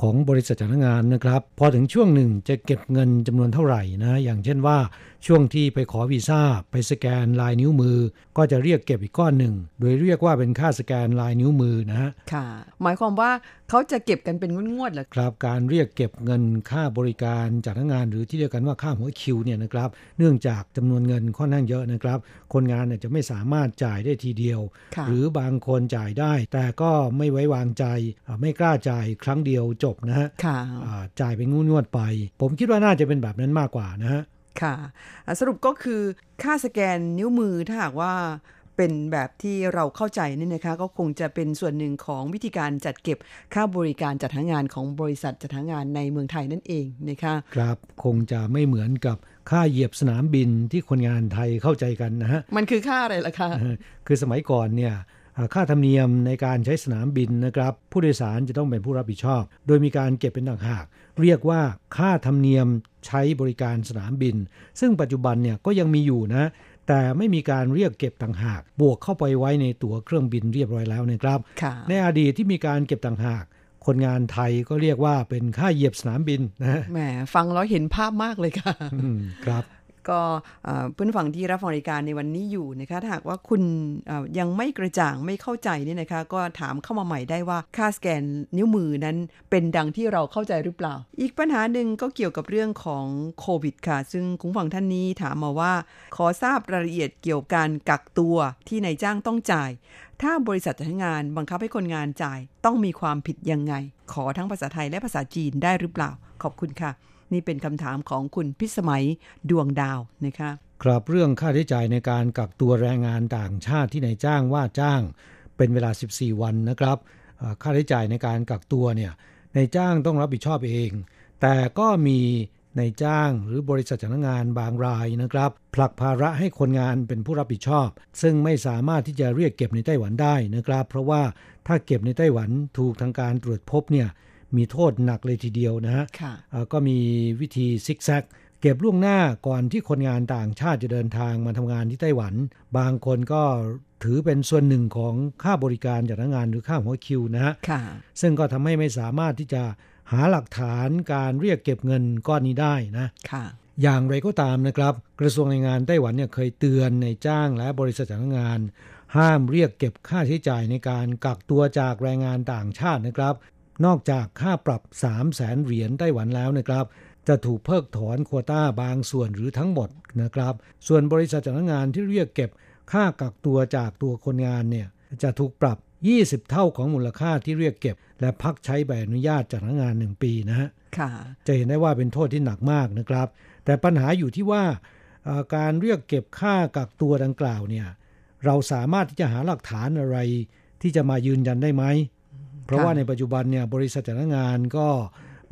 ของบริษัทจ้างงานนะครับ พอถึงช่วงหนึ่งจะเก็บเงินจำนวนเท่าไหร่นะอย่างเช่นว่าช่วงที่ไปขอวีซ่าไปสแกนลายนิ้วมือ ก็จะเรียกเก็บอีกก้อนหนึ่ง โดยเรียกว่าเป็นค่าสแกนลายนิ้วมือนะฮะค่ะ หมายความว่าเขาจะเก็บกันเป็นงวดๆเหรอครับ การเรียกเก็บเงินค่าบริการจากพนักงาน หรือที่เรียกกันว่าค่าหัวคิวเนี่ยนะครับ เนื่องจากจำนวนเงินค่อนข้างเยอะนะครับ คนงานเนี่ยจะไม่สามารถจ่ายได้ทีเดียวค่ะหรือบางคนจ่ายได้ แต่ก็ไม่ไว้วางใจอ่าไม่กล้าจ่ายครั้งเดียวจบนะฮะค่ะอ่าจ่ายเป็นงวดๆไป ผมคิดว่าน่าจะเป็นแบบนั้นมากกว่านะฮะค่ะอะ สรุปก็คือค่าสแกนนิ้วมือถ้าหากว่าเป็นแบบที่เราเข้าใจนี่นะคะ ก็คงจะเป็นส่วนหนึ่งของวิธีการจัดเก็บค่าบริการจัดหางานของบริษัทจัดหางานในเมืองไทยนั่นเองนะคะครับคงจะไม่เหมือนกับค่าเหยียบสนามบินที่คนงานไทยเข้าใจกันนะฮะมันคือค่าอะไรล่ะคะคือสมัยก่อนเนี่ยอ่า ค่าธรรมเนียมในการใช้สนามบินนะครับ ผู้โดยสารจะต้องเป็นผู้รับผิดชอบ โดยมีการเก็บเป็นต่างหาก เรียกว่าค่าธรรมเนียมใช้บริการสนามบิน ซึ่งปัจจุบันเนี่ยก็ยังมีอยู่นะแต่ไม่มีการเรียกเก็บต่างหาก บวกเข้าไปไว้ในตั๋วเครื่องบินเรียบร้อยแล้วนะครับค่ะในอดีตที่มีการเก็บต่างหาก คนงานไทยก็เรียกว่าเป็นค่าเหยียบสนามบินนะฮะแหมฟังแล้วเห็นภาพมากเลยค่ะอืมครับ ก็เพื่อนฝั่งที่รับฟังรายการในวันนี้อยู่นะคะถ้าหากว่าคุณยังไม่กระจ่างไม่เข้าใจนี่นะคะ ก็ถามเข้ามาใหม่ได้ว่าค่าสแกนนิ้วมือนั้นเป็นดังที่เราเข้าใจหรือเปล่า อีกปัญหาหนึ่งก็เกี่ยวกับเรื่องของโควิดค่ะ ซึ่งคุณฝั่งท่านนี้ถามมาว่า ขอทราบรายละเอียดเกี่ยวกับการกักตัวที่นายจ้างต้องจ่าย ถ้าบริษัทจัดงานบังคับให้คนงานจ่ายต้องมีความผิดยังไง ขอทั้งภาษาไทยและภาษาจีนได้หรือเปล่า ขอบคุณค่ะ นี่เป็นคำถามของคุณพิสมัยดวงดาวนะคะครับเรื่องค่าใช้จ่ายในการกักตัวแรงงานต่างชาติที่นายจ้างว่าจ้าง เป็นเวลา 14 วันนะครับค่าใช้จ่ายในการกักตัวเนี่ยนายจ้างต้องรับผิดชอบเอง แต่ก็มีนายจ้างหรือบริษัทจ้างงานบางรายนะครับผลักภาระให้คนงานเป็นผู้รับผิดชอบ ซึ่งไม่สามารถที่จะเรียกเก็บในไต้หวันได้นะครับ เพราะว่าถ้าเก็บในไต้หวันถูกทางการตรวจพบเนี่ย มีโทษหนักเลยทีเดียวนะฮะค่ะอ่าก็มีวิธีซิกแซกเก็บล่วงหน้าก่อนที่คนงานต่างชาติจะเดินทางมาทำงานที่ไต้หวัน บางคนก็ถือเป็นส่วนหนึ่งของค่าบริการจากพนักงานหรือค่าหัวคิวนะฮะค่ะซึ่งก็ทำให้ไม่สามารถที่จะหาหลักฐานการเรียกเก็บเงินก้อนนี้ได้นะค่ะอย่างไรก็ตามนะครับ กระทรวงแรงงานไต้หวันเนี่ยเคยเตือนในจ้างและบริษัทจ้างงาน ห้ามเรียกเก็บค่าใช้จ่ายในการกักตัวจากแรงงานต่างชาตินะครับ นอกจากค่าปรับ 3 0 0แสนเหรียญไต้หวันแล้วนะครับจจะถูกเพิกถอนโควต้าบางส่วนหรือทั้งหมดนะครับ ส่วนบริษัทจ้างงานที่เรียกเก็บค่ากักตัวจากตัวคนงานเนี่ยจะถูกปรับ 20 เท่าของมูลค่าที่เรียกเก็บ และพักใช้ใบอนุญาตจากงาน 1 ปีนะฮะค่ะจะเห็นได้ว่าเป็นโทษที่หนักมากนะครับ แต่ปัญหาอยู่ที่ว่าเอ่อการเรียกเก็บค่ากักตัวดังกล่าวเนี่ยเราสามารถที่จะหาหลักฐานอะไรที่จะมายืนยันได้ไหม เพราะว่าในปัจจุบันเนี่ยบริษัทจ้างงานก็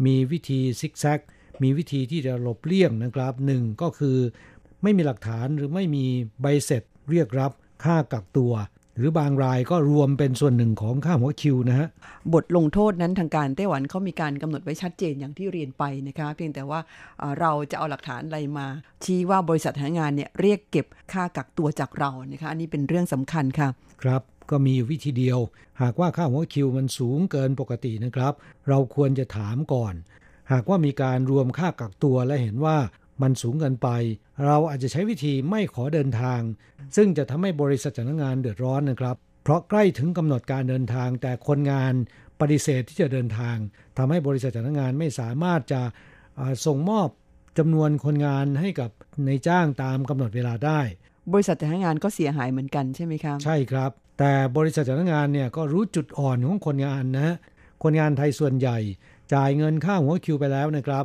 มีวิธีซิกแซกมีวิธีที่จะหลบเลี่ยงนะครับหนึ่งก็คือไม่มีหลักฐานหรือไม่มีใบเสร็จเรียกรับค่ากักตัว หรือบางรายก็รวมเป็นส่วนหนึ่งของค่าหัวคิวนะฮะบทลงโทษนั้นทางการไต้หวันเขามีการกำหนดไว้ชัดเจนอย่างที่เรียนไปนะคะเพียงแต่ว่าเอ่อเราจะเอาหลักฐานอะไรมา ชี้ว่าบริษัทหางานเนี่ยเรียกเก็บค่ากักตัวจากเรานะคะอันนี้เป็นเรื่องสำคัญค่ะ ครับ ก็มีอยู่วิธีเดียว หากว่าค่าหัวคิวมันสูงเกินปกตินะครับ เราควรจะถามก่อน หากว่ามีการรวมค่ากักตัวและเห็นว่ามันสูงเกินไป เราอาจจะใช้วิธีไม่ขอเดินทาง ซึ่งจะทำให้บริษัทจ้างงานเดือดร้อนนะครับ เพราะใกล้ถึงกำหนดการเดินทาง แต่คนงานปฏิเสธที่จะเดินทางทำให้บริษัทจ้างงานไม่สามารถจะเอ่อส่งมอบจำนวนคนงานให้กับในายจ้างตามกำหนดเวลาได้ บริษัทจ้างงานก็เสียหายเหมือนกันใช่ไหมคะใช่ครับ แต่บริษัทจ้างงานเนี่ยก็รู้จุดอ่อนของคนงานนะคนงานไทยส่วนใหญ่ จ่ายเงินค่าหัวคิวไปแล้วนะครับ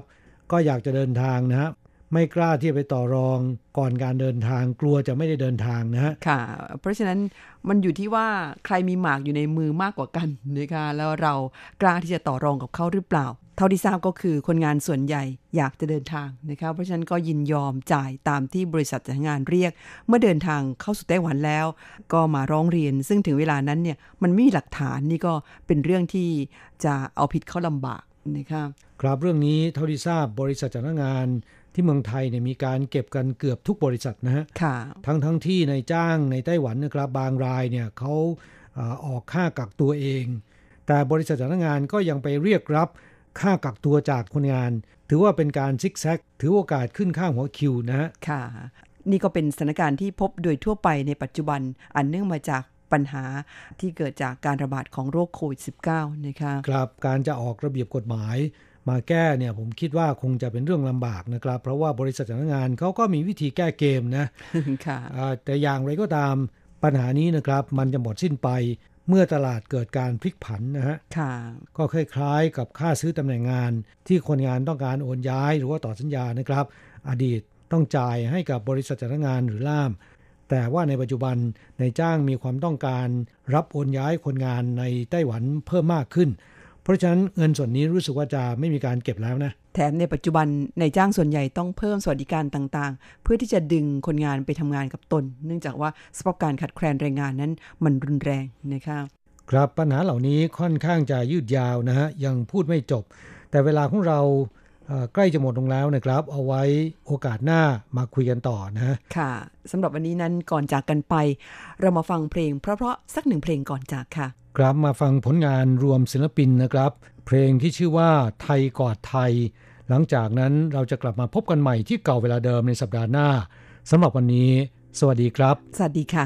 ก็อยากจะเดินทางนะฮะไม่กล้าที่จะไปต่อรองก่อนการเดินทางกลัวจะไม่ได้เดินทางนะฮะค่ะ เพราะฉะนั้นมันอยู่ที่ว่าใครมีหมากอยู่ในมือมากกว่ากันนะคะแล้วเรากล้าที่จะต่อรองกับเขาหรือเปล่า เท่าที่ทราบก็คือคนงานส่วนใหญ่อยากจะเดินทางนะคะเพราะฉะนั้นก็ยินยอมจ่ายตามที่บริษัทจ้างงานเรียก เมื่อเดินทางเข้าสู่ไต้หวันแล้ว ก็มาร้องเรียน ซึ่งถึงเวลานั้นเนี่ยมันไม่มีหลักฐานนี่ก็เป็นเรื่องที่จะเอาผิดเขาลำบากนะคะครับเรื่องนี้เท่าที่ทราบบริษัทจ้างงานที่เมืองไทยเนี่ยมีการเก็บกันเกือบทุกบริษัทนะฮะค่ะทั้งทั้งที่ในจ้างในไต้หวันนะครับบางรายเนี่ยเขาเอ่อออกค่ากักตัวเอง แต่บริษัทจ้างงานก็ยังไปเรียกรับ ค่ากักตัวจากคนงาน ถือว่าเป็นการซิกแซก ถือโอกาสขึ้นค่าหัวคิวนะฮะค่ะ นี่ก็เป็นสถานการณ์ที่พบโดยทั่วไปในปัจจุบันอันเนื่องมาจากปัญหาที่เกิดจากการระบาดของโรคโควิด -19 นะคะครับการจะออกระเบียบกฎหมาย มาแก้เนี่ยผมคิดว่าคงจะเป็นเรื่องลำบากนะครับ เพราะว่าบริษัทจ้างงานเขาก็มีวิธีแก้เกมนะค่ะอ่าแต่อย่างไรก็ตามปัญหานี้นะครับ มันจะหมดสิ้นไป เมื่อตลาดเกิดการพลิกผันนะฮะค่ะก็คล้ายๆ กับค่าซื้อตำแหน่งงาน ที่คนงานต้องการโอนย้ายหรือว่าต่อสัญญานะครับ อดีตต้องจ่ายให้กับบริษัทจ้างงานหรือล่าม แต่ว่าในปัจจุบันในายจ้างมีความต้องการ รับโอนย้ายคนงานในไต้หวันเพิ่มมากขึ้น เพราะฉะนั้นเงินส่วนนี้รู้สึกว่าจะไม่มีการเก็บแล้วนะ แถมในปัจจุบันในายจ้างส่วนใหญ่ต้องเพิ่มสวัสดิการต่างๆ เพื่อที่จะดึงคนงานไปทำงานกับตน เนื่องจากว่าสภาพการขาดแคลนแรงงานนั้นมันรุนแรงนะคะครับปัญหาเหล่านี้ค่อนข้างจะยืดยาวนะฮะยังพูดไม่จบ แต่เวลาของเราเอ่อใกล้จะหมดลงแล้วนะครับ เอาไว้โอกาสหน้ามาคุยกันต่อนะฮะค่ะสำหรับวันนี้นั้นก่อนจากกันไป เรามาฟังเพลงเพราะๆสักหนึ่งเพลงก่อนจากค่ะ ครับมาฟังผลงานรวมศิลปินนะครับ เพลงที่ชื่อว่าไทยกอดไทย หลังจากนั้นเราจะกลับมาพบกันใหม่ที่เก่าเวลาเดิมในสัปดาห์หน้าสำหรับวันนี้ สวัสดีครับ สวัสดีค่ะ